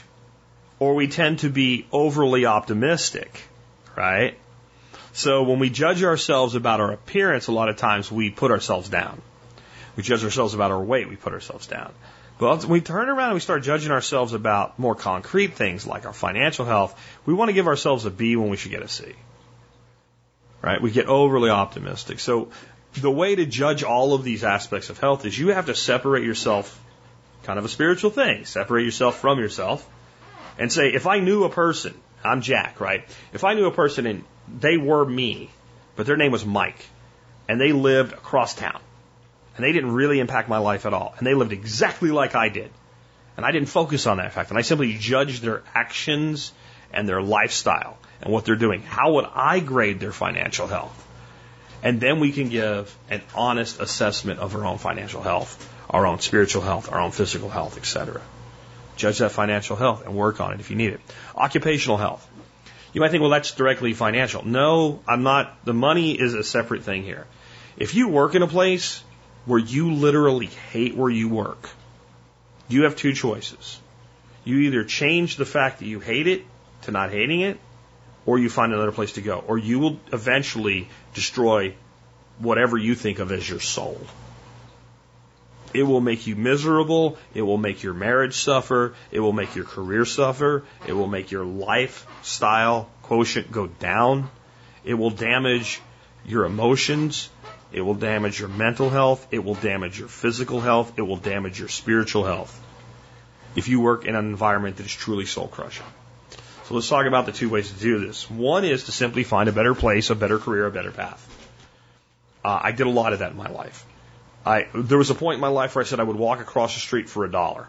or we tend to be overly optimistic, right? So when we judge ourselves about our appearance, a lot of times we put ourselves down. We judge ourselves about our weight, we put ourselves down. Well, we turn around and we start judging ourselves about more concrete things like our financial health. We want to give ourselves a B when we should get a C. Right? We get overly optimistic. So the way to judge all of these aspects of health is you have to separate yourself, kind of a spiritual thing, separate yourself from yourself and say, if I knew a person, I'm Jack, right? If I knew a person and they were me, but their name was Mike, and they lived across town, and they didn't really impact my life at all. And they lived exactly like I did. And I didn't focus on that fact. And I simply judged their actions and their lifestyle and what they're doing. How would I grade their financial health? And then we can give an honest assessment of our own financial health, our own spiritual health, our own physical health, etc. Judge that financial health and work on it if you need it. Occupational health. You might think, well, that's directly financial. No, I'm not. The money is a separate thing here. If you work in a place where you literally hate where you work, you have two choices. You either change the fact that you hate it to not hating it, or you find another place to go, or you will eventually destroy whatever you think of as your soul. It will make you miserable. It will make your marriage suffer. It will make your career suffer. It will make your lifestyle quotient go down. It will damage your emotions. It will damage your mental health. It will damage your physical health. It will damage your spiritual health if you work in an environment that is truly soul crushing. So let's talk about the two ways to do this. One is to simply find a better place, a better career, a better path. Uh, I did a lot of that in my life. I, there was a point in my life where I said I would walk across the street for a dollar.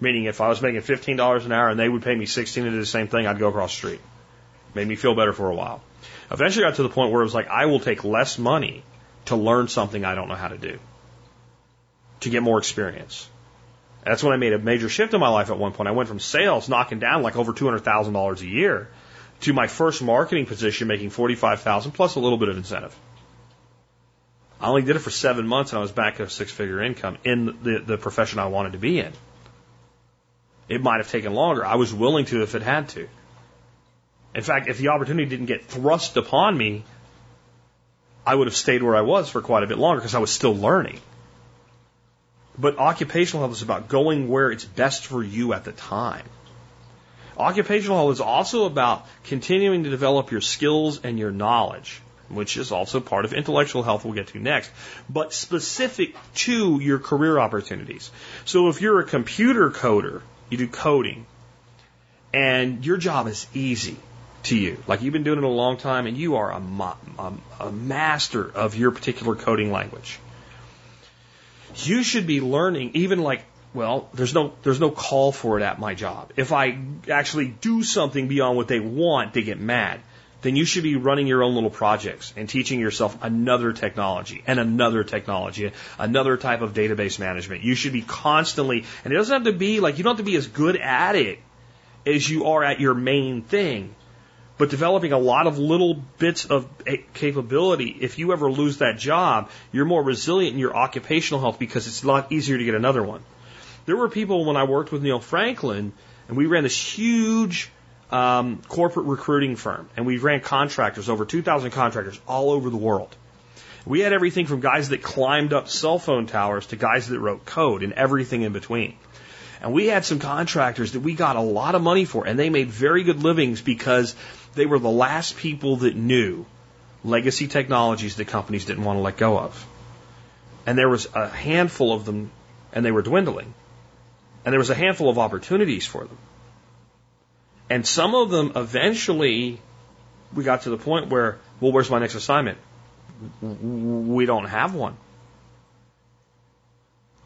Meaning if I was making $15 an hour and they would pay me 16 to do the same thing, I'd go across the street. Made me feel better for a while. Eventually got to the point where it was like, I will take less money to learn something I don't know how to do. To get more experience. That's when I made a major shift in my life at one point. I went from sales knocking down like over $200,000 a year to my first marketing position making 45,000 plus a little bit of incentive. I only did it for seven months and I was back at a six figure income in the, the profession I wanted to be in. It might have taken longer. I was willing to if it had to. In fact, if the opportunity didn't get thrust upon me, I would have stayed where I was for quite a bit longer because I was still learning. But occupational health is about going where it's best for you at the time. Occupational health is also about continuing to develop your skills and your knowledge which is also part of intellectual health we'll get to next, but specific to your career opportunities. So if you're a computer coder, you do coding, and your job is easy to you, like you've been doing it a long time and you are a, a, a master of your particular coding language, you should be learning even like well, there's no there's no call for it at my job. If I actually do something beyond what they want, they get mad then you should be running your own little projects and teaching yourself another technology and another technology, another type of database management. You should be constantly, and it doesn't have to be like, you don't have to be as good at it as you are at your main thing, but developing a lot of little bits of eh, capability. If you ever lose that job, you're more resilient in your occupational health because it's a lot easier to get another one. There were people when I worked with Neil Franklin, and we ran this huge um, corporate recruiting firm, and we ran contractors, over 2,000 contractors all over the world. We had everything from guys that climbed up cell phone towers to guys that wrote code and everything in between. And we had some contractors that we got a lot of money for, and they made very good livings because they were the last people that knew legacy technologies that companies didn't want to let go of. And there was a handful of them, and they were dwindling. And there was a handful of opportunities for them. And some of them eventually, we got to the point where, well, where's my next assignment? We don't have one.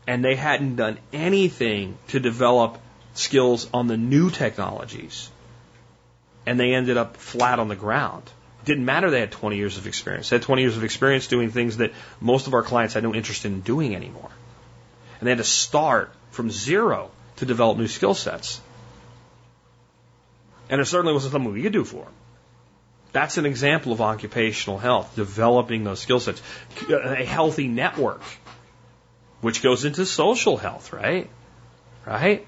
And they hadn't done anything to develop skills on the new technologies. And they ended up flat on the ground. Didn't matter they had 20 years of experience. They had 20 years of experience doing things that most of our clients had no interest in doing anymore. And they had to start from zero to develop new skill sets. And it certainly wasn't something we could do for them. That's an example of occupational health, developing those skill sets. A healthy network, which goes into social health, right? Right?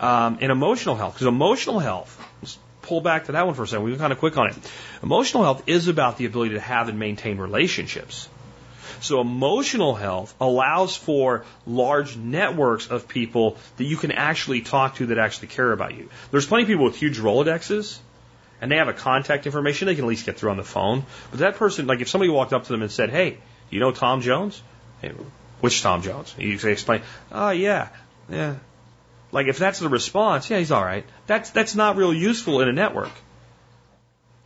Um, and emotional health, because emotional health, let's pull back to that one for a second. We were kind of quick on it. Emotional health is about the ability to have and maintain relationships. So emotional health allows for large networks of people that you can actually talk to that actually care about you. There's plenty of people with huge Rolodexes and they have a contact information, they can at least get through on the phone. But that person, like if somebody walked up to them and said, Hey, you know Tom Jones? Hey, which Tom Jones? You say explain, Oh yeah, yeah. Like if that's the response, yeah, he's all right. That's that's not real useful in a network.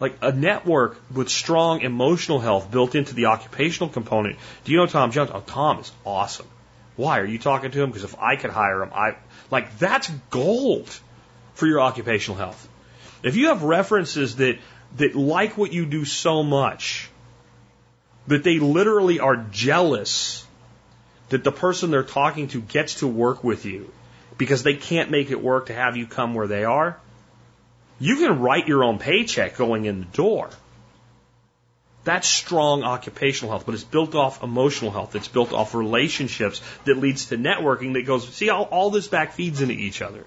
Like a network with strong emotional health built into the occupational component. Do you know Tom Jones? Oh, Tom is awesome. Why are you talking to him? Because if I could hire him, I like that's gold for your occupational health. If you have references that that like what you do so much that they literally are jealous that the person they're talking to gets to work with you because they can't make it work to have you come where they are, you can write your own paycheck going in the door. That's strong occupational health, but it's built off emotional health. It's built off relationships that leads to networking that goes, see, all, all this back feeds into each other.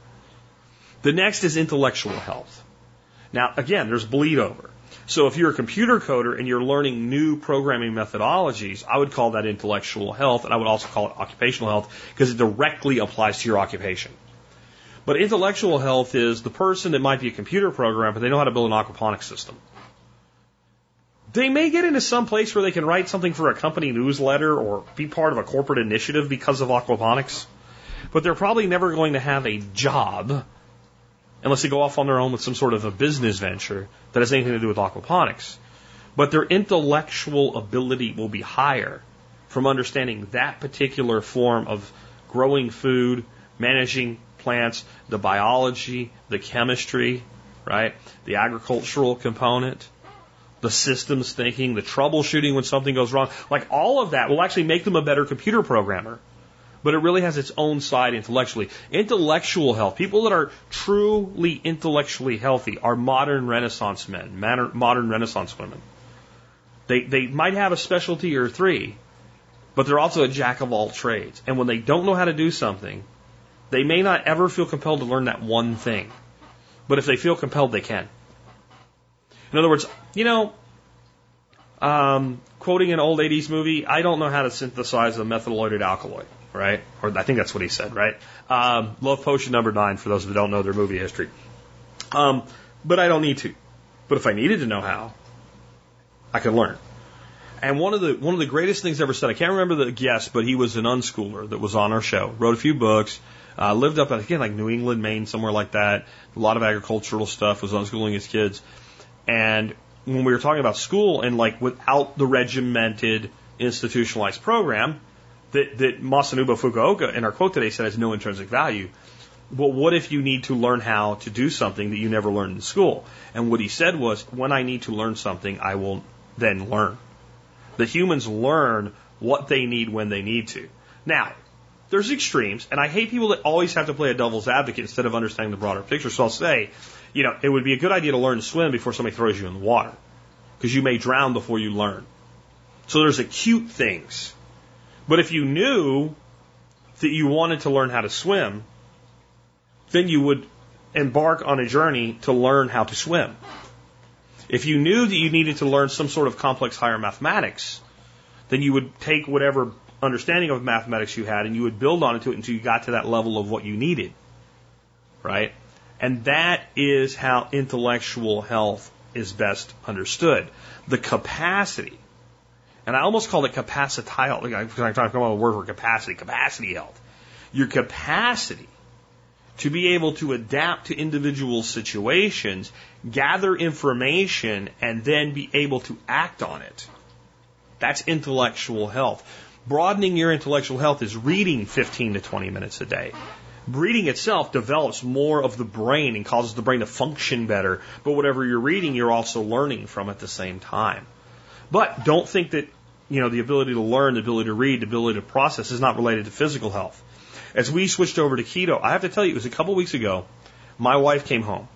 The next is intellectual health. Now, again, there's bleed over. So if you're a computer coder and you're learning new programming methodologies, I would call that intellectual health, and I would also call it occupational health because it directly applies to your occupation. But intellectual health is the person that might be a computer programmer, but they know how to build an aquaponics system. They may get into some place where they can write something for a company newsletter or be part of a corporate initiative because of aquaponics, but they're probably never going to have a job unless they go off on their own with some sort of a business venture that has anything to do with aquaponics. But their intellectual ability will be higher from understanding that particular form of growing food, managing plants, the biology, the chemistry, right? The agricultural component, the systems thinking, the troubleshooting when something goes wrong. Like all of that will actually make them a better computer programmer but it really has its own side intellectually. Intellectual health, people that are truly intellectually healthy are modern Renaissance men, modern Renaissance women. They, they might have a specialty or three, but they're also a jack of all trades. And when they don't know how to do something, they may not ever feel compelled to learn that one thing. But if they feel compelled, they can. In other words, you know, um, quoting an old 80s movie, I don't know how to synthesize a methylated alkaloid right? Or I think that's what he said, right? Um, Love Potion number nine for those who don't know their movie history. Um, but I don't need to. But if I needed to know how, I could learn. And one of the one of the greatest things ever said, I can't remember the guest, but he was an unschooler that was on our show, wrote a few books, uh, lived up again like New England, Maine, somewhere like that. A lot of agricultural stuff, was unschooling his kids. And when we were talking about school and like without the regimented institutionalized program, that, that Masanobu Fukuoka in our quote today said has no intrinsic value. Well, what if you need to learn how to do something that you never learned in school? And what he said was, when I need to learn something, I will then learn. The humans learn what they need when they need to. Now, there's extremes, and I hate people that always have to play a devil's advocate instead of understanding the broader picture. So I'll say, you know, it would be a good idea to learn to swim before somebody throws you in the water, because you may drown before you learn. So there's acute things but if you knew that you wanted to learn how to swim, then you would embark on a journey to learn how to swim. If you knew that you needed to learn some sort of complex higher mathematics, then you would take whatever understanding of mathematics you had and you would build on it until you got to that level of what you needed. Right? And that is how intellectual health is best understood. The capacity and I almost call it capacitile, because I'm talking about a word for capacity, capacity health. Your capacity to be able to adapt to individual situations, gather information, and then be able to act on it. That's intellectual health. Broadening your intellectual health is reading 15 to 20 minutes a day. Reading itself develops more of the brain and causes the brain to function better, but whatever you're reading, you're also learning from at the same time. But don't think that, you know, the ability to learn, the ability to read, the ability to process is not related to physical health. As we switched over to keto, I have to tell you, it was a couple weeks ago, my wife came home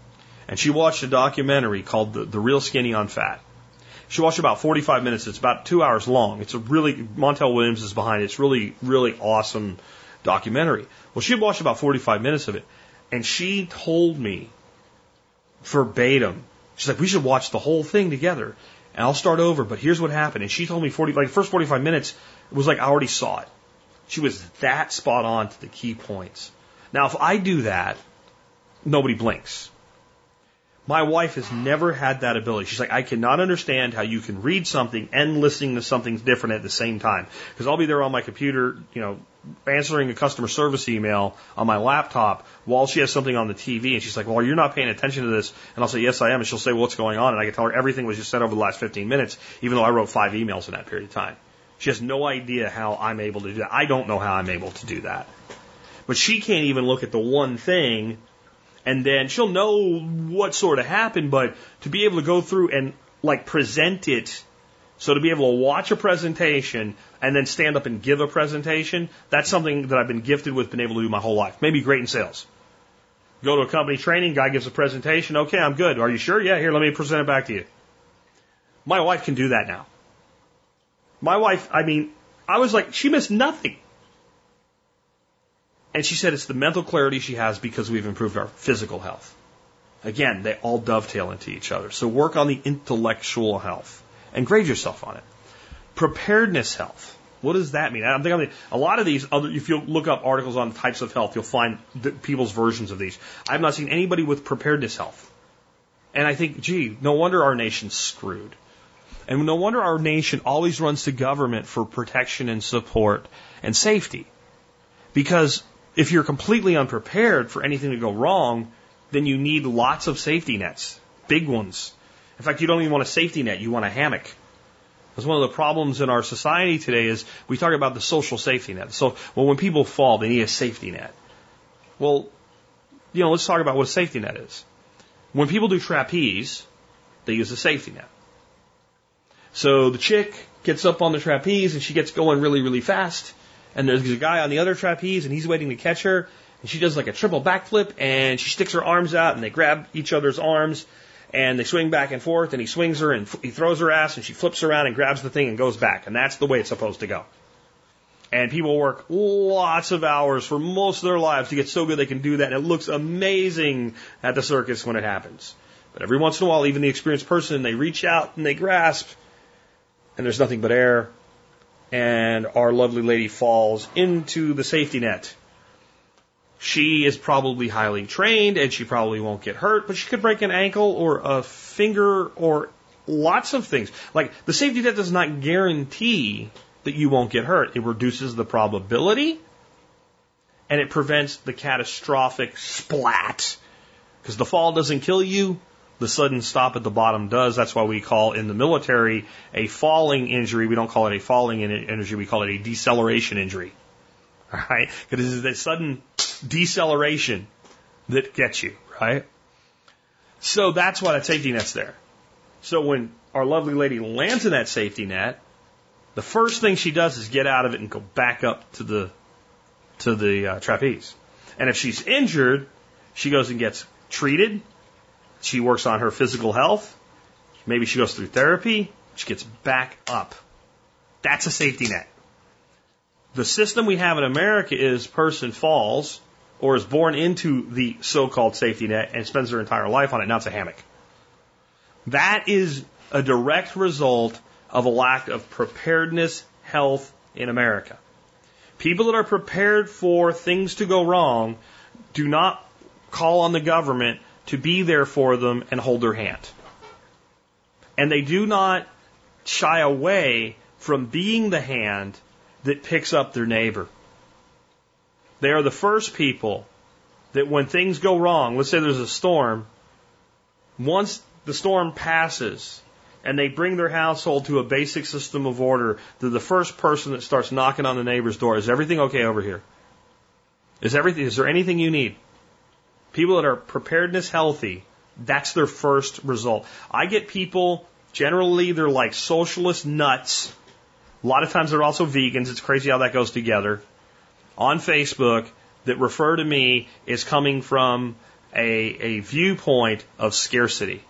and she watched a documentary called The, the Real Skinny on Fat. She watched about 45 minutes. It's about two hours long. It's a really, Montel Williams is behind it. It's really, really awesome documentary. Well, she had watched about 45 minutes of it and she told me verbatim, she's like, we should watch the whole thing together and I'll start over, but here's what happened. And she told me 40, like, first 45 minutes, was like I already saw it. She was that spot on to the key points. Now, if I do that, nobody blinks. My wife has never had that ability. She's like, I cannot understand how you can read something and listening to something different at the same time. Because I'll be there on my computer, you know, answering a customer service email on my laptop while she has something on the TV. And she's like, well, you're not paying attention to this. And I'll say, yes, I am. And she'll say, well, what's going on? And I can tell her everything was just said over the last 15 minutes, even though I wrote five emails in that period of time. She has no idea how I'm able to do that. I don't know how I'm able to do that. But she can't even look at the one thing and then she'll know what sort of happened, but to be able to go through and like present it So to be able to watch a presentation and then stand up and give a presentation, that's something that I've been gifted with, been able to do my whole life. Maybe great in sales. Go to a company training, guy gives a presentation, okay, I'm good. Are you sure? Yeah, here, let me present it back to you. My wife can do that now. My wife, I mean, I was like, she missed nothing. And she said it's the mental clarity she has because we've improved our physical health. Again, they all dovetail into each other. So work on the intellectual health and grade yourself on it. Preparedness health. What does that mean? I think a lot of these, other, if you look up articles on types of health, you'll find people's versions of these. I've not seen anybody with preparedness health. And I think, gee, no wonder our nation's screwed. And no wonder our nation always runs to government for protection and support and safety. Because if you're completely unprepared for anything to go wrong, then you need lots of safety nets, big ones. In fact, you don't even want a safety net, you want a hammock. Because one of the problems in our society today is we talk about the social safety net. So, well, when people fall, they need a safety net. Well, you know, let's talk about what a safety net is. When people do trapeze, they use a safety net. So the chick gets up on the trapeze and she gets going really, really fast. And there's a guy on the other trapeze and he's waiting to catch her. And she does like a triple backflip and she sticks her arms out and they grab each other's arms and they swing back and forth and he swings her and he throws her ass and she flips around and grabs the thing and goes back. And that's the way it's supposed to go. And people work lots of hours for most of their lives to get so good they can do that. And it looks amazing at the circus when it happens. But every once in a while, even the experienced person, they reach out and they grasp and there's nothing but air, and our lovely lady falls into the safety net. She is probably highly trained and she probably won't get hurt, but she could break an ankle or a finger or lots of things. Like the safety net does not guarantee that you won't get hurt. It reduces the probability and it prevents the catastrophic splat. Because the fall doesn't kill you, the sudden stop at the bottom does. That's why we call in the military a falling injury. We don't call it a falling injury. We call it a deceleration injury. All right. Because it is the sudden deceleration that gets you, right? So that's why that safety net's there. So when our lovely lady lands in that safety net, the first thing she does is get out of it and go back up to the to the uh, trapeze. And if she's injured, she goes and gets treated she works on her physical health. Maybe she goes through therapy. She gets back up. That's a safety net. The system we have in America is person falls or is born into the so-called safety net and spends their entire life on it. Now it's a hammock. That is a direct result of a lack of preparedness health in America. People that are prepared for things to go wrong do not call on the government to be there for them and hold their hand. And they do not shy away from being the hand that picks up their neighbor. They are the first people that when things go wrong, let's say there's a storm, once the storm passes and they bring their household to a basic system of order, they're the first person that starts knocking on the neighbor's door. Is everything okay over here? Is everything, is there anything you need? People that are preparedness healthy, that's their first result. I get people, generally, they're like socialist nuts. A lot of times they're also vegans. It's crazy how that goes together. On Facebook that refer to me is coming from a, a viewpoint of scarcity.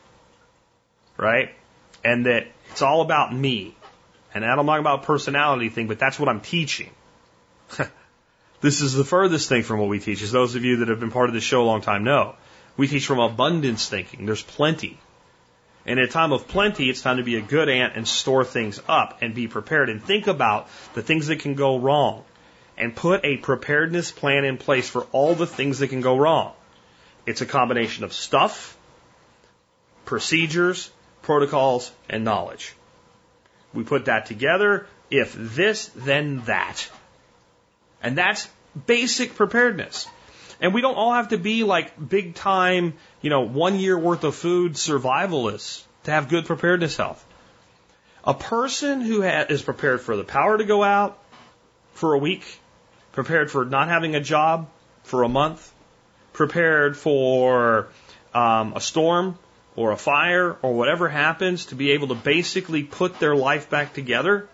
Right? And that it's all about me. And I'm not talk about personality thing, but that's what I'm teaching. This is the furthest thing from what we teach, as those of you that have been part of this show a long time know. We teach from abundance thinking. There's plenty. And in a time of plenty, it's time to be a good ant and store things up and be prepared and think about the things that can go wrong and put a preparedness plan in place for all the things that can go wrong. It's a combination of stuff, procedures, protocols, and knowledge. We put that together. If this, then that. And that's basic preparedness. And we don't all have to be like big time, you know, one year worth of food survivalists to have good preparedness health. A person who is prepared for the power to go out for a week, prepared for not having a job for a month, prepared for um, a storm or a fire or whatever happens to be able to basically put their life back together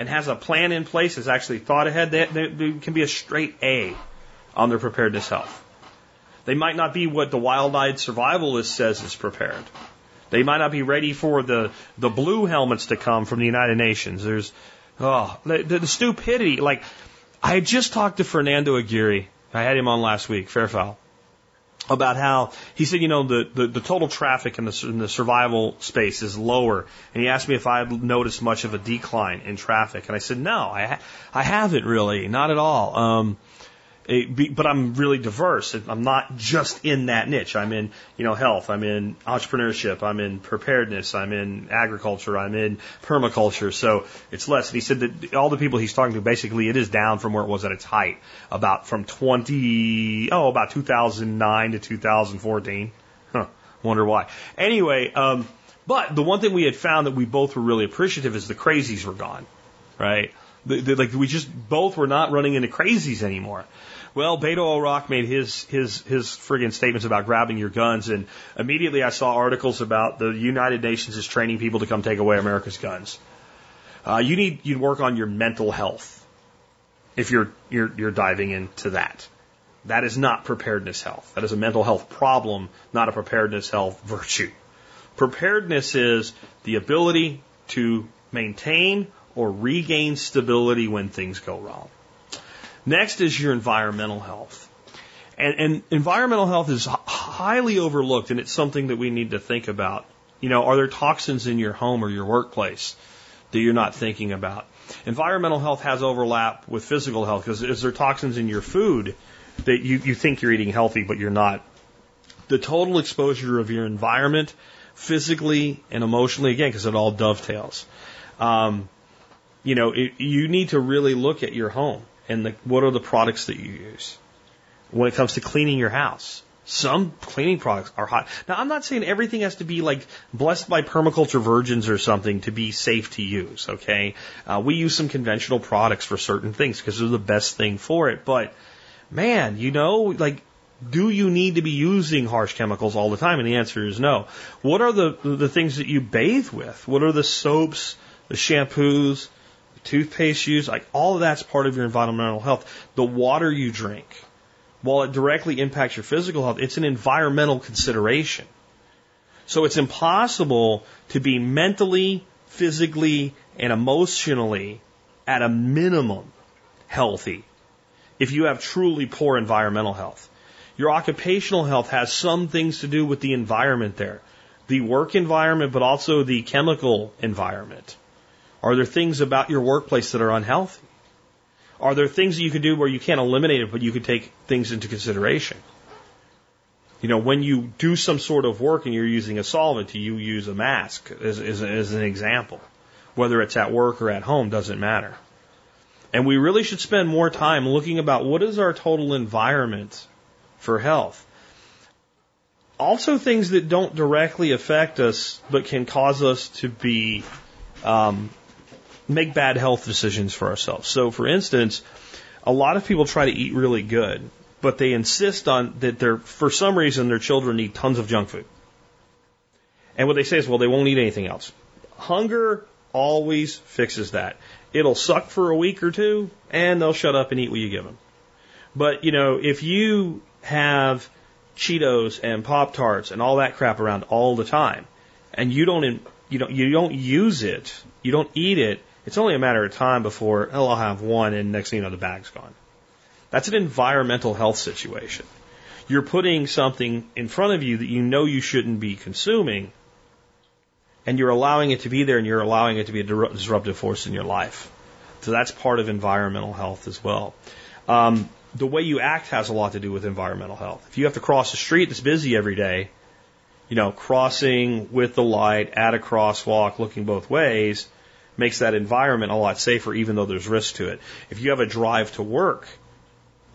and has a plan in place, has actually thought ahead, they, they, they can be a straight A on their preparedness health. They might not be what the wild-eyed survivalist says is prepared. They might not be ready for the, the blue helmets to come from the United Nations. There's, oh, the, the stupidity. Like, I just talked to Fernando Aguirre. I had him on last week, FerFAL about how he said, you know, the, the, the total traffic in the, in the survival space is lower. And he asked me if I had noticed much of a decline in traffic. And I said, no, I, ha- I haven't really, not at all. Um, but I'm really diverse. I'm not just in that niche. I'm in, you know, health. I'm in entrepreneurship. I'm in preparedness. I'm in agriculture. I'm in permaculture. So it's less. And he said that all the people he's talking to, basically, it is down from where it was at its height, about from 20, oh, about 2009 to 2014. Huh. Wonder why. Anyway, um, but the one thing we had found that we both were really appreciative is the crazies were gone, right? The, the, like we just both were not running into crazies anymore. Well, Beto O'Rourke made his his his friggin' statements about grabbing your guns, and immediately I saw articles about the United Nations is training people to come take away America's guns. Uh, you need you work on your mental health if you're you're you're diving into that. That is not preparedness health. That is a mental health problem, not a preparedness health virtue. Preparedness is the ability to maintain or regain stability when things go wrong. Next is your environmental health. And, and environmental health is highly overlooked, and it's something that we need to think about. You know, are there toxins in your home or your workplace that you're not thinking about? Environmental health has overlap with physical health because is there toxins in your food that you, you think you're eating healthy, but you're not? The total exposure of your environment, physically and emotionally, again, because it all dovetails. Um, you know, it, you need to really look at your home and the, what are the products that you use when it comes to cleaning your house. Some cleaning products are hot. Now, I'm not saying everything has to be like blessed by permaculture virgins or something to be safe to use, okay? Uh, we use some conventional products for certain things because they're the best thing for it. But, man, you know, like, do you need to be using harsh chemicals all the time? And the answer is no. What are the, the things that you bathe with? What are the soaps, the shampoos, toothpaste use, like all of that's part of your environmental health. The water you drink, while it directly impacts your physical health, it's an environmental consideration. So it's impossible to be mentally, physically, and emotionally at a minimum healthy if you have truly poor environmental health. Your occupational health has some things to do with the environment there. The work environment, but also the chemical environment. Are there things about your workplace that are unhealthy? Are there things that you can do where you can't eliminate it, but you can take things into consideration? You know, when you do some sort of work and you're using a solvent, you use a mask as, as, as an example. Whether it's at work or at home doesn't matter. And we really should spend more time looking about what is our total environment for health. Also, things that don't directly affect us but can cause us to be um, make bad health decisions for ourselves. So, for instance, a lot of people try to eat really good, but they insist on that they're, for some reason, their children eat tons of junk food. And what they say is, well, they won't eat anything else. Hunger always fixes that. It'll suck for a week or two, and they'll shut up and eat what you give them. But, you know, if you have Cheetos and Pop Tarts and all that crap around all the time, and you don't, you don't, you don't use it, you don't eat it, it's only a matter of time before, oh, I'll have one, and next thing you know, the bag's gone. That's an environmental health situation. You're putting something in front of you that you know you shouldn't be consuming, and you're allowing it to be there, and you're allowing it to be a disruptive force in your life. So that's part of environmental health as well. Um, the way you act has a lot to do with environmental health. If you have to cross a street that's busy every day, you know, crossing with the light at a crosswalk, looking both ways, makes that environment a lot safer, even though there's risk to it. If you have a drive to work,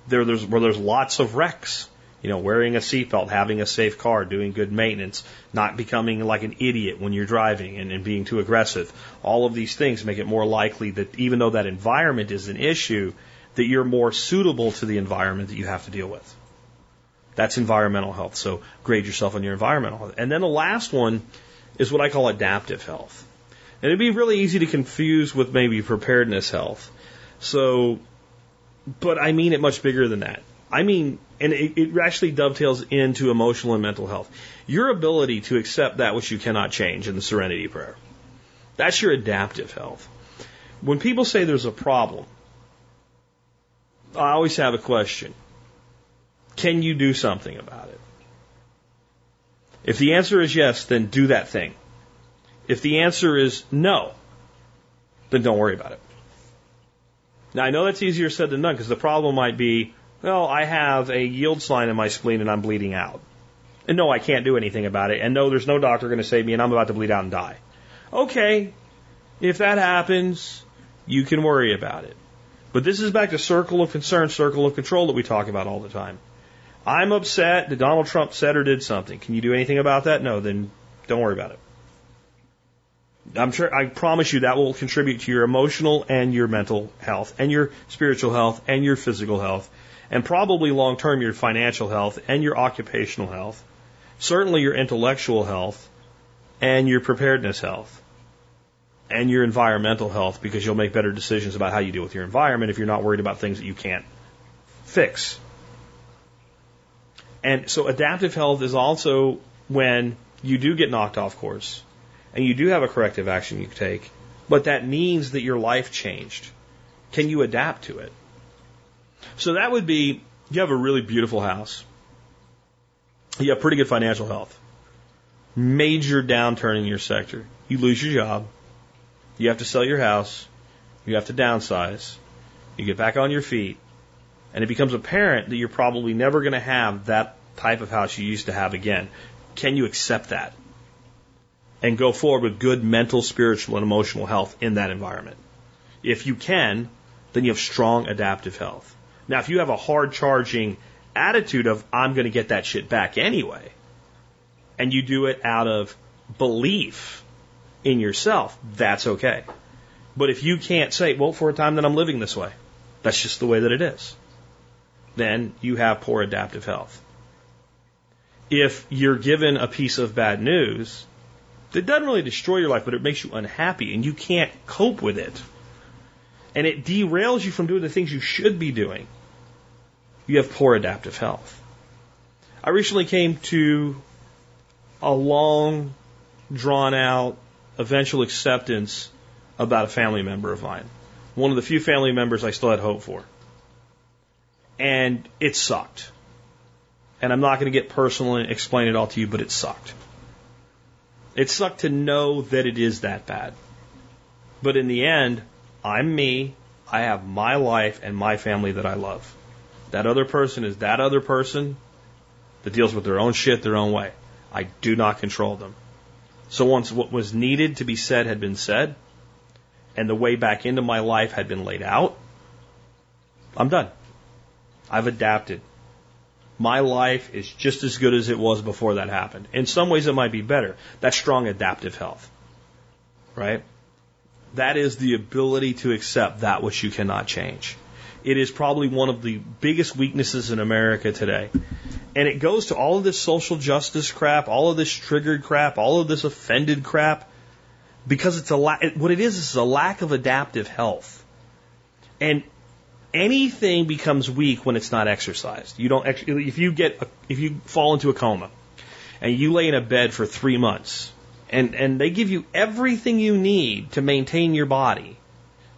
there, there's, where there's lots of wrecks, you know, wearing a seatbelt, having a safe car, doing good maintenance, not becoming like an idiot when you're driving and, and being too aggressive. All of these things make it more likely that even though that environment is an issue, that you're more suitable to the environment that you have to deal with. That's environmental health. So grade yourself on your environmental health. And then the last one is what I call adaptive health. And it'd be really easy to confuse with maybe preparedness health. So, but I mean it much bigger than that. I mean, and it, it actually dovetails into emotional and mental health. Your ability to accept that which you cannot change in the serenity prayer. That's your adaptive health. When people say there's a problem, I always have a question. Can you do something about it? If the answer is yes, then do that thing. If the answer is no, then don't worry about it. Now, I know that's easier said than done because the problem might be, well, I have a yield sign in my spleen and I'm bleeding out. And no, I can't do anything about it. And no, there's no doctor going to save me and I'm about to bleed out and die. Okay, if that happens, you can worry about it. But this is back to circle of concern, circle of control that we talk about all the time. I'm upset that Donald Trump said or did something. Can you do anything about that? No, then don't worry about it. I'm sure, I promise you that will contribute to your emotional and your mental health and your spiritual health and your physical health and probably long term your financial health and your occupational health, certainly your intellectual health and your preparedness health and your environmental health because you'll make better decisions about how you deal with your environment if you're not worried about things that you can't fix. And so adaptive health is also when you do get knocked off course and you do have a corrective action you take, but that means that your life changed. Can you adapt to it? So that would be you have a really beautiful house. You have pretty good financial health. Major downturn in your sector. You lose your job. You have to sell your house. You have to downsize. You get back on your feet and it becomes apparent that you're probably never going to have that type of house you used to have again. Can you accept that? And go forward with good mental, spiritual, and emotional health in that environment. If you can, then you have strong adaptive health. Now, if you have a hard charging attitude of, I'm going to get that shit back anyway, and you do it out of belief in yourself, that's okay. But if you can't say, well, for a time that I'm living this way, that's just the way that it is then you have poor adaptive health. If you're given a piece of bad news, that doesn't really destroy your life, but it makes you unhappy and you can't cope with it. And it derails you from doing the things you should be doing. You have poor adaptive health. I recently came to a long, drawn out, eventual acceptance about a family member of mine. One of the few family members I still had hope for and it sucked. And I'm not going to get personal and explain it all to you, but it sucked. It sucked to know that it is that bad. But in the end, I'm me. I have my life and my family that I love. That other person is that other person that deals with their own shit their own way. I do not control them. So once what was needed to be said had been said, and the way back into my life had been laid out, I'm done. I've adapted. My life is just as good as it was before that happened. In some ways, it might be better. That's strong adaptive health. Right? That is the ability to accept that which you cannot change. It is probably one of the biggest weaknesses in America today. And it goes to all of this social justice crap, all of this triggered crap, all of this offended crap, because it's a la- what it is is a lack of adaptive health. And anything becomes weak when it's not exercised. You don't if you get if you fall into a coma and you lay in a bed for 3 months and and they give you everything you need to maintain your body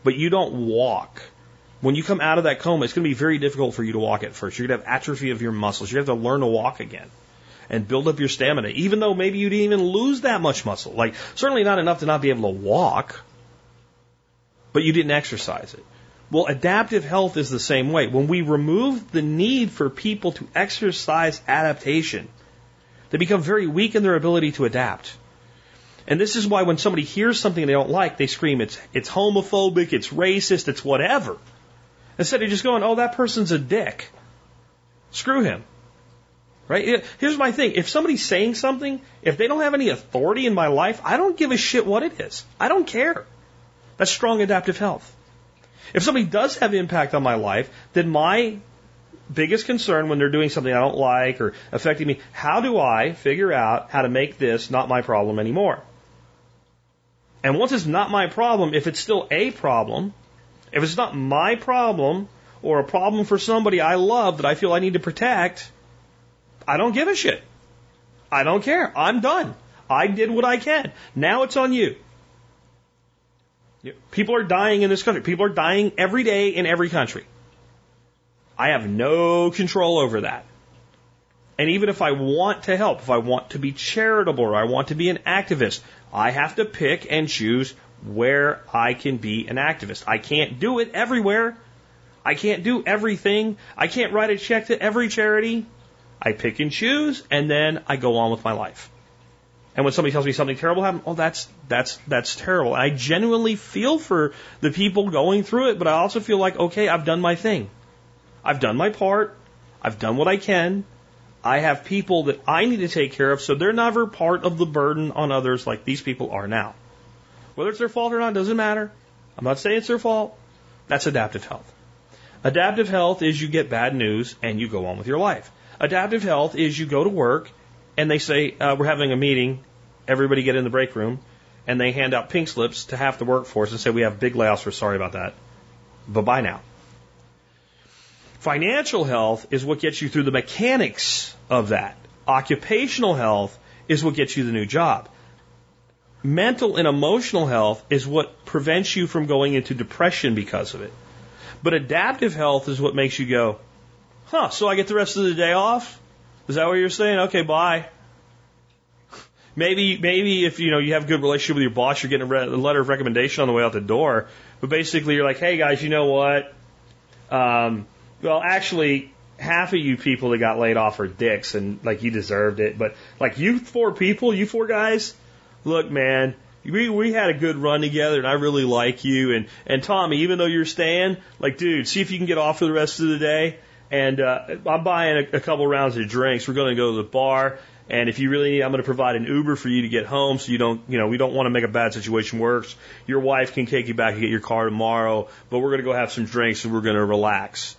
but you don't walk when you come out of that coma it's going to be very difficult for you to walk at first. You're going to have atrophy of your muscles. You have to learn to walk again and build up your stamina even though maybe you didn't even lose that much muscle. Like certainly not enough to not be able to walk but you didn't exercise it well, adaptive health is the same way. When we remove the need for people to exercise adaptation, they become very weak in their ability to adapt. And this is why when somebody hears something they don't like, they scream, it's, it's homophobic, it's racist, it's whatever. Instead of just going, oh, that person's a dick. Screw him. Right? Here's my thing. If somebody's saying something, if they don't have any authority in my life, I don't give a shit what it is. I don't care. That's strong adaptive health. If somebody does have impact on my life, then my biggest concern when they're doing something I don't like or affecting me, how do I figure out how to make this not my problem anymore? And once it's not my problem, if it's still a problem, if it's not my problem or a problem for somebody I love that I feel I need to protect, I don't give a shit. I don't care. I'm done. I did what I can. Now it's on you. People are dying in this country. People are dying every day in every country. I have no control over that. And even if I want to help, if I want to be charitable or I want to be an activist, I have to pick and choose where I can be an activist. I can't do it everywhere. I can't do everything. I can't write a check to every charity. I pick and choose and then I go on with my life. And when somebody tells me something terrible happened, oh, that's that's that's terrible. I genuinely feel for the people going through it, but I also feel like, okay, I've done my thing. I've done my part. I've done what I can. I have people that I need to take care of, so they're never part of the burden on others like these people are now. Whether it's their fault or not doesn't matter. I'm not saying it's their fault. That's adaptive health. Adaptive health is you get bad news and you go on with your life. Adaptive health is you go to work and they say, uh, we're having a meeting everybody get in the break room, and they hand out pink slips to half the workforce and say, we have big layoffs, we're sorry about that. Bye bye now. Financial health is what gets you through the mechanics of that. Occupational health is what gets you the new job. Mental and emotional health is what prevents you from going into depression because of it. But adaptive health is what makes you go, huh, so I get the rest of the day off? Is that what you're saying? Okay, bye. Maybe, maybe if you know you have a good relationship with your boss, you're getting a, re- a letter of recommendation on the way out the door. But basically, you're like, hey guys, you know what? Um, well, actually, half of you people that got laid off are dicks, and like you deserved it. But like you four people, you four guys, look, man, we we had a good run together, and I really like you. And and Tommy, even though you're staying, like, dude, see if you can get off for the rest of the day. And uh, I'm buying a, a couple rounds of drinks. We're going to go to the bar. And if you really need, I'm going to provide an Uber for you to get home so you don't, you know, we don't want to make a bad situation worse. Your wife can take you back and get your car tomorrow, but we're going to go have some drinks and we're going to relax.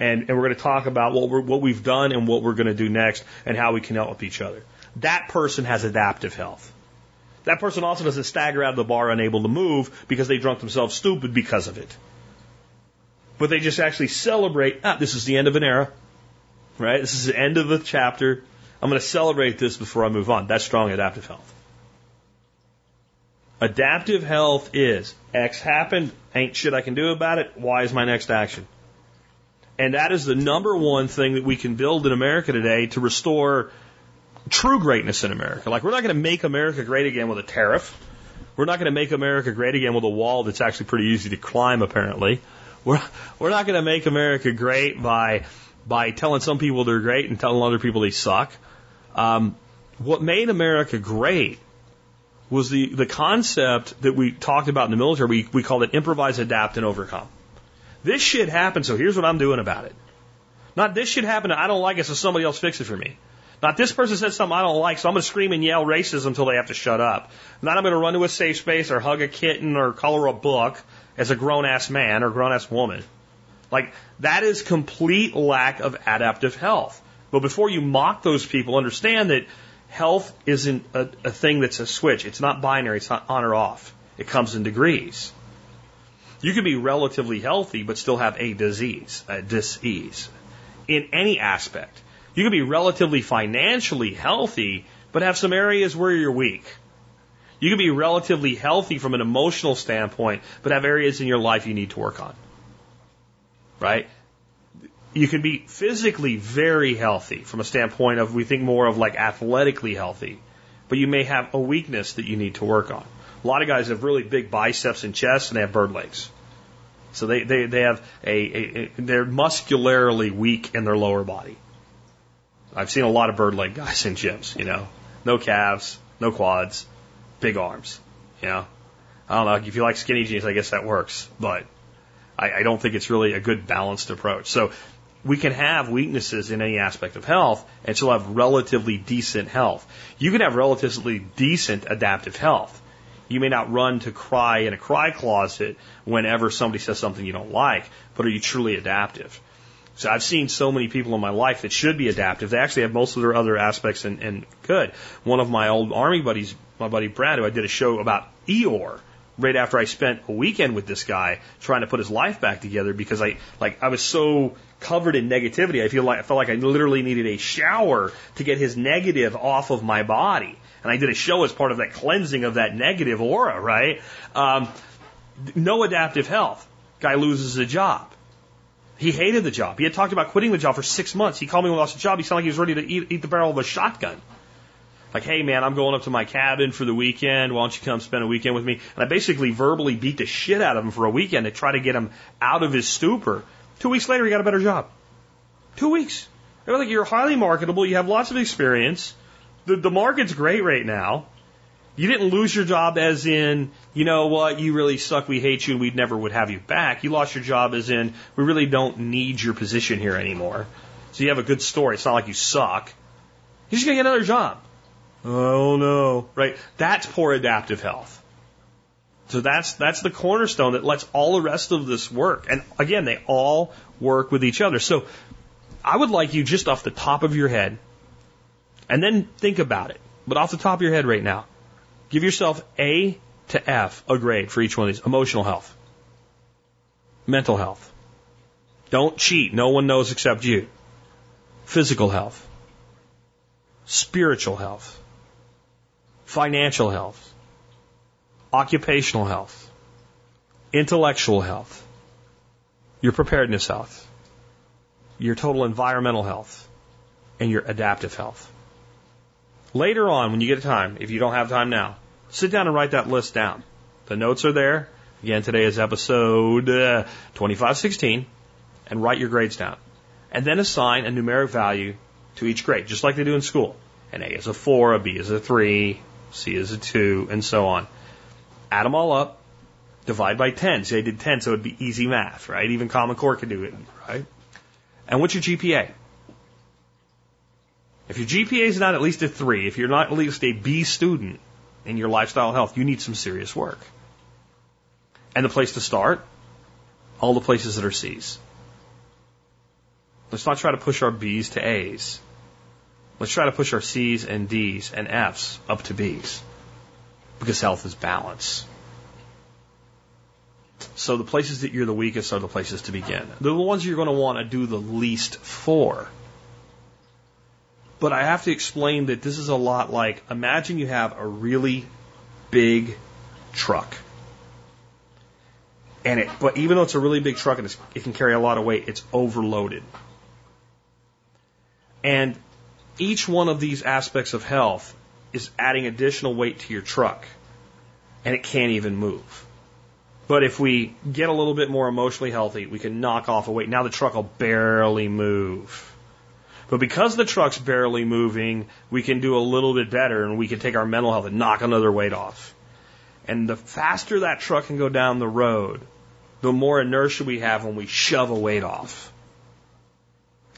And, and we're going to talk about what, we're, what we've done and what we're going to do next and how we can help each other. That person has adaptive health. That person also doesn't stagger out of the bar unable to move because they drunk themselves stupid because of it. But they just actually celebrate, ah, this is the end of an era, right? This is the end of a chapter. I'm going to celebrate this before I move on. That's strong adaptive health. Adaptive health is X happened, ain't shit I can do about it. Y is my next action. And that is the number one thing that we can build in America today to restore true greatness in America. Like, we're not going to make America great again with a tariff. We're not going to make America great again with a wall that's actually pretty easy to climb, apparently. We're, we're not going to make America great by, by telling some people they're great and telling other people they suck. Um, what made America great was the, the concept that we talked about in the military. We, we called it improvise, adapt, and overcome. This shit happened, so here's what I'm doing about it. Not this shit happened, I don't like it, so somebody else fix it for me. Not this person said something I don't like, so I'm going to scream and yell racism until they have to shut up. Not I'm going to run to a safe space or hug a kitten or color a book as a grown ass man or grown ass woman. Like, that is complete lack of adaptive health. But before you mock those people, understand that health isn't a, a thing that's a switch. It's not binary. It's not on or off. It comes in degrees. You can be relatively healthy but still have a disease, a disease, in any aspect. You can be relatively financially healthy but have some areas where you're weak. You can be relatively healthy from an emotional standpoint but have areas in your life you need to work on. Right? you can be physically very healthy from a standpoint of we think more of like athletically healthy, but you may have a weakness that you need to work on. A lot of guys have really big biceps and chests and they have bird legs. So they, they, they have a, a, a they're muscularly weak in their lower body. I've seen a lot of bird leg guys in gyms, you know. No calves, no quads, big arms, you know. I don't know, if you like skinny jeans, I guess that works, but I, I don't think it's really a good balanced approach. So we can have weaknesses in any aspect of health and still have relatively decent health. You can have relatively decent adaptive health. You may not run to cry in a cry closet whenever somebody says something you don't like, but are you truly adaptive? So I've seen so many people in my life that should be adaptive. They actually have most of their other aspects and, and good. One of my old army buddies, my buddy Brad, who I did a show about Eeyore right after I spent a weekend with this guy trying to put his life back together because I like I was so covered in negativity. I feel like I felt like I literally needed a shower to get his negative off of my body. And I did a show as part of that cleansing of that negative aura, right? Um, no adaptive health. Guy loses a job. He hated the job. He had talked about quitting the job for six months. He called me when he lost a job. He sounded like he was ready to eat, eat the barrel of a shotgun. Like, hey man, I'm going up to my cabin for the weekend. Why don't you come spend a weekend with me? And I basically verbally beat the shit out of him for a weekend to try to get him out of his stupor. Two weeks later, he got a better job. Two weeks. They're like, you're highly marketable. You have lots of experience. The, the market's great right now. You didn't lose your job as in, you know what, you really suck, we hate you, and we never would have you back. You lost your job as in, we really don't need your position here anymore. So you have a good story. It's not like you suck. You're just going to get another job. Oh no. Right? That's poor adaptive health. So that's, that's the cornerstone that lets all the rest of this work. And again, they all work with each other. So I would like you just off the top of your head, and then think about it, but off the top of your head right now, Give yourself A to F, a grade for each one of these. Emotional health. Mental health. Don't cheat. No one knows except you. Physical health. Spiritual health. Financial health. Occupational health. Intellectual health. Your preparedness health. Your total environmental health. And your adaptive health. Later on, when you get time, if you don't have time now, sit down and write that list down. The notes are there. Again, today is episode uh, 2516, and write your grades down. And then assign a numeric value to each grade, just like they do in school. An A is a 4, a B is a 3, C is a 2, and so on. Add them all up, divide by 10. See, I did 10, so it would be easy math, right? Even Common Core could do it, right? And what's your GPA? If your GPA is not at least a three, if you're not at least a B student in your lifestyle health, you need some serious work. And the place to start, all the places that are C's. Let's not try to push our B's to A's. Let's try to push our C's and D's and F's up to B's. Because health is balance. So the places that you're the weakest are the places to begin. The ones you're going to want to do the least for. But I have to explain that this is a lot like imagine you have a really big truck. And it, but even though it's a really big truck and it can carry a lot of weight, it's overloaded. And each one of these aspects of health is adding additional weight to your truck. And it can't even move. But if we get a little bit more emotionally healthy, we can knock off a weight. Now the truck will barely move. But because the truck's barely moving, we can do a little bit better and we can take our mental health and knock another weight off. And the faster that truck can go down the road, the more inertia we have when we shove a weight off.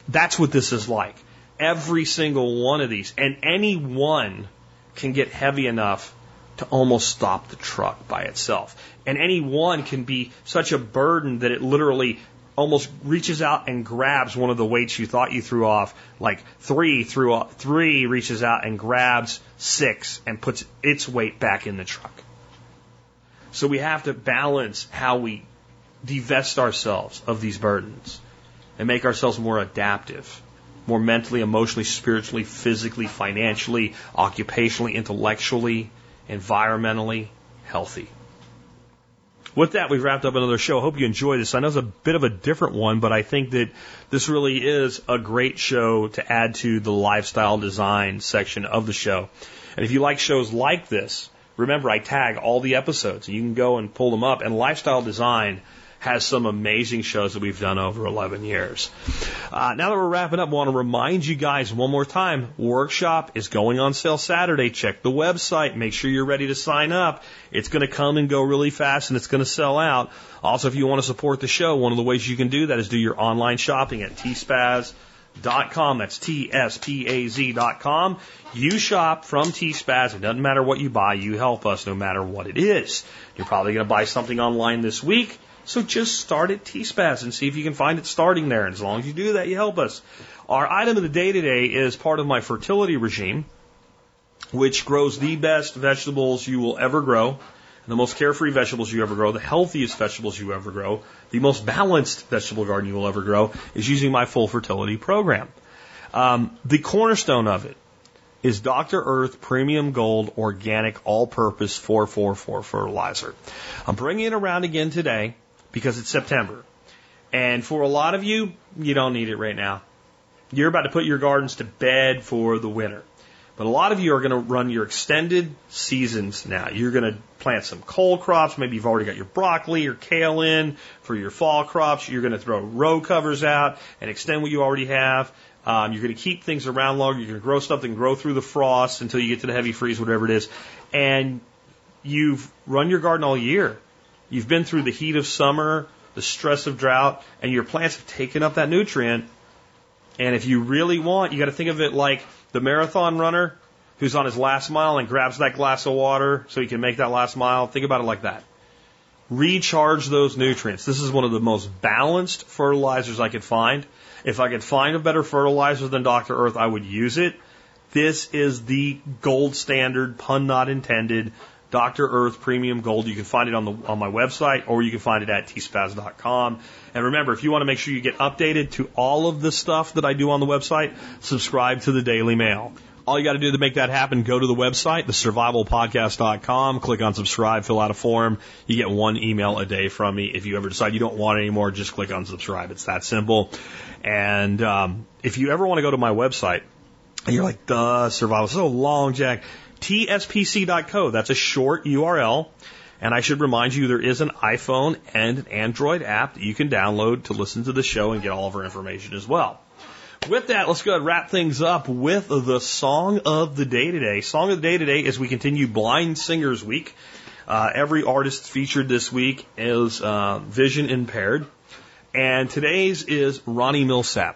That's what this is like. Every single one of these, and any one can get heavy enough to almost stop the truck by itself. And any one can be such a burden that it literally almost reaches out and grabs one of the weights you thought you threw off. Like three threw off, three reaches out and grabs six and puts its weight back in the truck. So we have to balance how we divest ourselves of these burdens and make ourselves more adaptive, more mentally, emotionally, spiritually, physically, financially, occupationally, intellectually, environmentally healthy. With that, we've wrapped up another show. I hope you enjoyed this. I know it's a bit of a different one, but I think that this really is a great show to add to the lifestyle design section of the show. And if you like shows like this, remember I tag all the episodes. You can go and pull them up. And lifestyle design has some amazing shows that we've done over 11 years. Uh, now that we're wrapping up, I want to remind you guys one more time, workshop is going on sale Saturday. Check the website. Make sure you're ready to sign up. It's going to come and go really fast and it's going to sell out. Also, if you want to support the show, one of the ways you can do that is do your online shopping at tspaz.com. That's T-S-P-A-Z dot com. You shop from T-Spaz. It doesn't matter what you buy. You help us no matter what it is. You're probably going to buy something online this week. So just start at T-Spaz and see if you can find it starting there. And as long as you do that, you help us. Our item of the day today is part of my fertility regime, which grows the best vegetables you will ever grow, the most carefree vegetables you ever grow, the healthiest vegetables you ever grow, the most balanced vegetable garden you will ever grow is using my full fertility program. Um, the cornerstone of it is Dr. Earth Premium Gold Organic All Purpose 444 fertilizer. I'm bringing it around again today because it's September. And for a lot of you, you don't need it right now. You're about to put your gardens to bed for the winter. But a lot of you are going to run your extended seasons now. You're going to plant some cold crops. Maybe you've already got your broccoli or kale in for your fall crops. You're going to throw row covers out and extend what you already have. Um, you're going to keep things around longer. You're going to grow stuff that can grow through the frost until you get to the heavy freeze, whatever it is. And you've run your garden all year. You've been through the heat of summer, the stress of drought, and your plants have taken up that nutrient and if you really want, you got to think of it like the marathon runner who's on his last mile and grabs that glass of water so he can make that last mile. Think about it like that. Recharge those nutrients. This is one of the most balanced fertilizers I could find. If I could find a better fertilizer than Dr. Earth, I would use it. This is the gold standard, pun not intended, Dr. Earth Premium Gold. You can find it on the on my website or you can find it at tspaz.com. And remember, if you want to make sure you get updated to all of the stuff that I do on the website, subscribe to the Daily Mail. All you got to do to make that happen, go to the website, thesurvivalpodcast.com, click on subscribe, fill out a form. You get one email a day from me. If you ever decide you don't want it anymore, just click on subscribe. It's that simple. And um, if you ever want to go to my website, and you're like, duh, survival, so long, Jack. TSPC.co. That's a short URL. And I should remind you there is an iPhone and an Android app that you can download to listen to the show and get all of our information as well. With that, let's go ahead and wrap things up with the song of the day today. Song of the day today as we continue Blind Singers Week. Uh, every artist featured this week is uh, vision impaired. And today's is Ronnie Milsap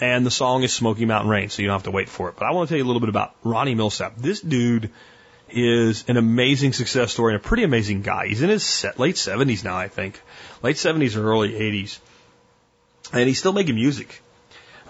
and the song is Smoky Mountain Rain, so you don't have to wait for it. But I want to tell you a little bit about Ronnie Milsap. This dude is an amazing success story and a pretty amazing guy. He's in his late 70s now, I think. Late 70s or early 80s. And he's still making music.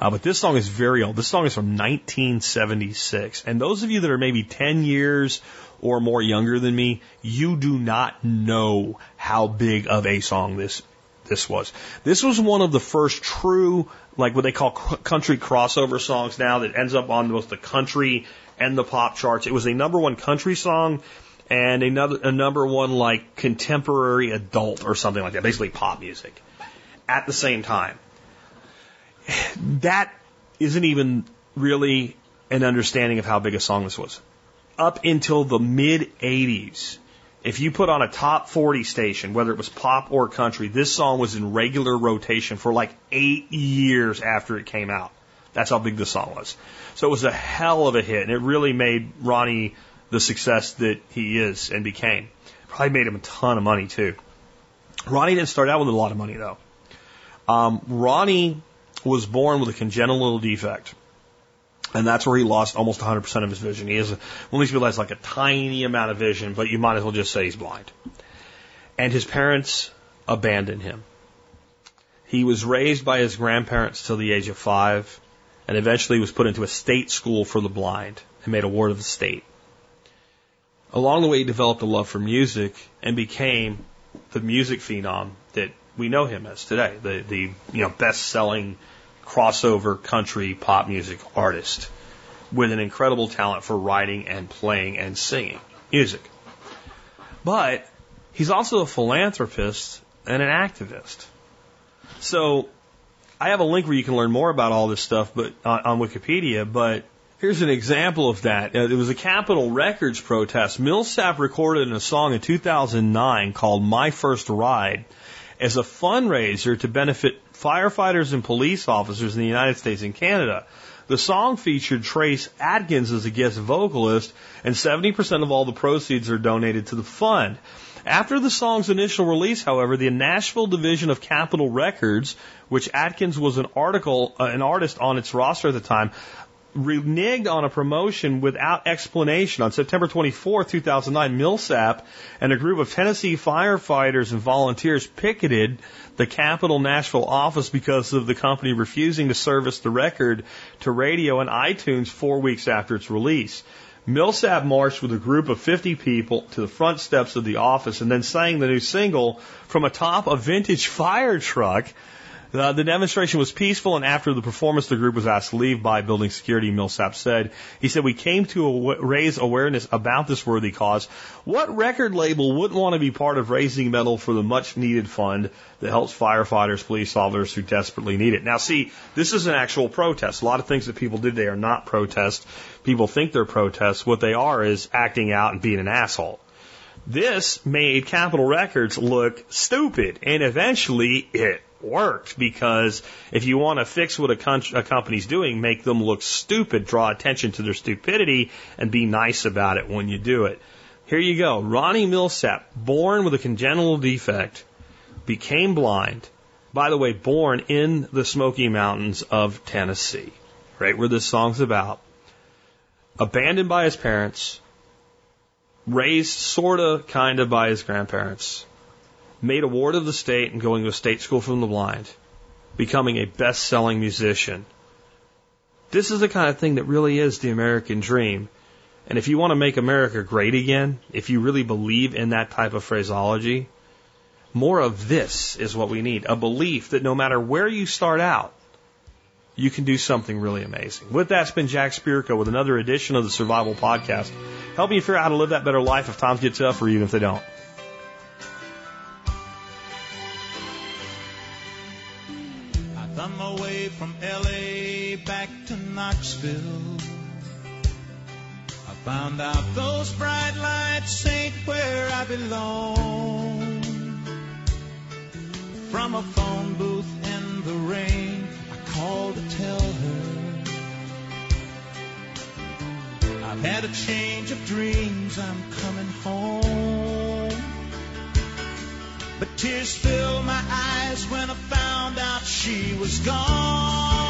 Uh, but this song is very old. This song is from 1976. And those of you that are maybe 10 years or more younger than me, you do not know how big of a song this this was. This was one of the first true, like what they call country crossover songs now that ends up on both the country and the pop charts. It was a number one country song and another, a number one like contemporary adult or something like that, basically pop music at the same time. That isn't even really an understanding of how big a song this was. Up until the mid 80s, if you put on a top 40 station, whether it was pop or country, this song was in regular rotation for like eight years after it came out. That's how big the song was. So it was a hell of a hit, and it really made Ronnie the success that he is and became. Probably made him a ton of money too. Ronnie didn't start out with a lot of money though. Um, Ronnie was born with a congenital defect. And that's where he lost almost 100% of his vision. He has, well, at least realize like a tiny amount of vision, but you might as well just say he's blind. And his parents abandoned him. He was raised by his grandparents till the age of five, and eventually was put into a state school for the blind and made a ward of the state. Along the way, he developed a love for music and became the music phenom that we know him as today. The the you know best selling crossover country pop music artist with an incredible talent for writing and playing and singing music. But he's also a philanthropist and an activist. So I have a link where you can learn more about all this stuff but on, on Wikipedia, but here's an example of that. Uh, it was a Capitol Records protest. Milsap recorded in a song in 2009 called My First Ride as a fundraiser to benefit firefighters and police officers in the United States and Canada. The song featured Trace Adkins as a guest vocalist, and 70% of all the proceeds are donated to the fund. After the song's initial release, however, the Nashville division of Capitol Records, which Adkins was an article, uh, an artist on its roster at the time, reneged on a promotion without explanation. On September 24, 2009, Milsap and a group of Tennessee firefighters and volunteers picketed the Capitol Nashville office because of the company refusing to service the record to radio and iTunes four weeks after its release. Milsap marched with a group of 50 people to the front steps of the office and then sang the new single from atop a vintage fire truck uh, the demonstration was peaceful, and after the performance, the group was asked to leave by building security. Milsap said, "He said we came to raise awareness about this worthy cause. What record label wouldn't want to be part of raising metal for the much-needed fund that helps firefighters, police officers who desperately need it?" Now, see, this is an actual protest. A lot of things that people did they are not protests. People think they're protests. What they are is acting out and being an asshole. This made Capitol Records look stupid, and eventually it worked because if you want to fix what a, a company's doing, make them look stupid, draw attention to their stupidity, and be nice about it when you do it. Here you go. Ronnie Milsap, born with a congenital defect, became blind. By the way, born in the Smoky Mountains of Tennessee, right where this song's about. Abandoned by his parents, raised sorta, kinda by his grandparents made a ward of the state and going to a state school from the blind, becoming a best selling musician. This is the kind of thing that really is the American dream. And if you want to make America great again, if you really believe in that type of phraseology, more of this is what we need. A belief that no matter where you start out, you can do something really amazing. With that, it's been Jack Spirko with another edition of the Survival Podcast, helping you figure out how to live that better life if times get tough or even if they don't. I found out those bright lights ain't where I belong. From a phone booth in the rain, I called to tell her. I've had a change of dreams, I'm coming home. But tears filled my eyes when I found out she was gone.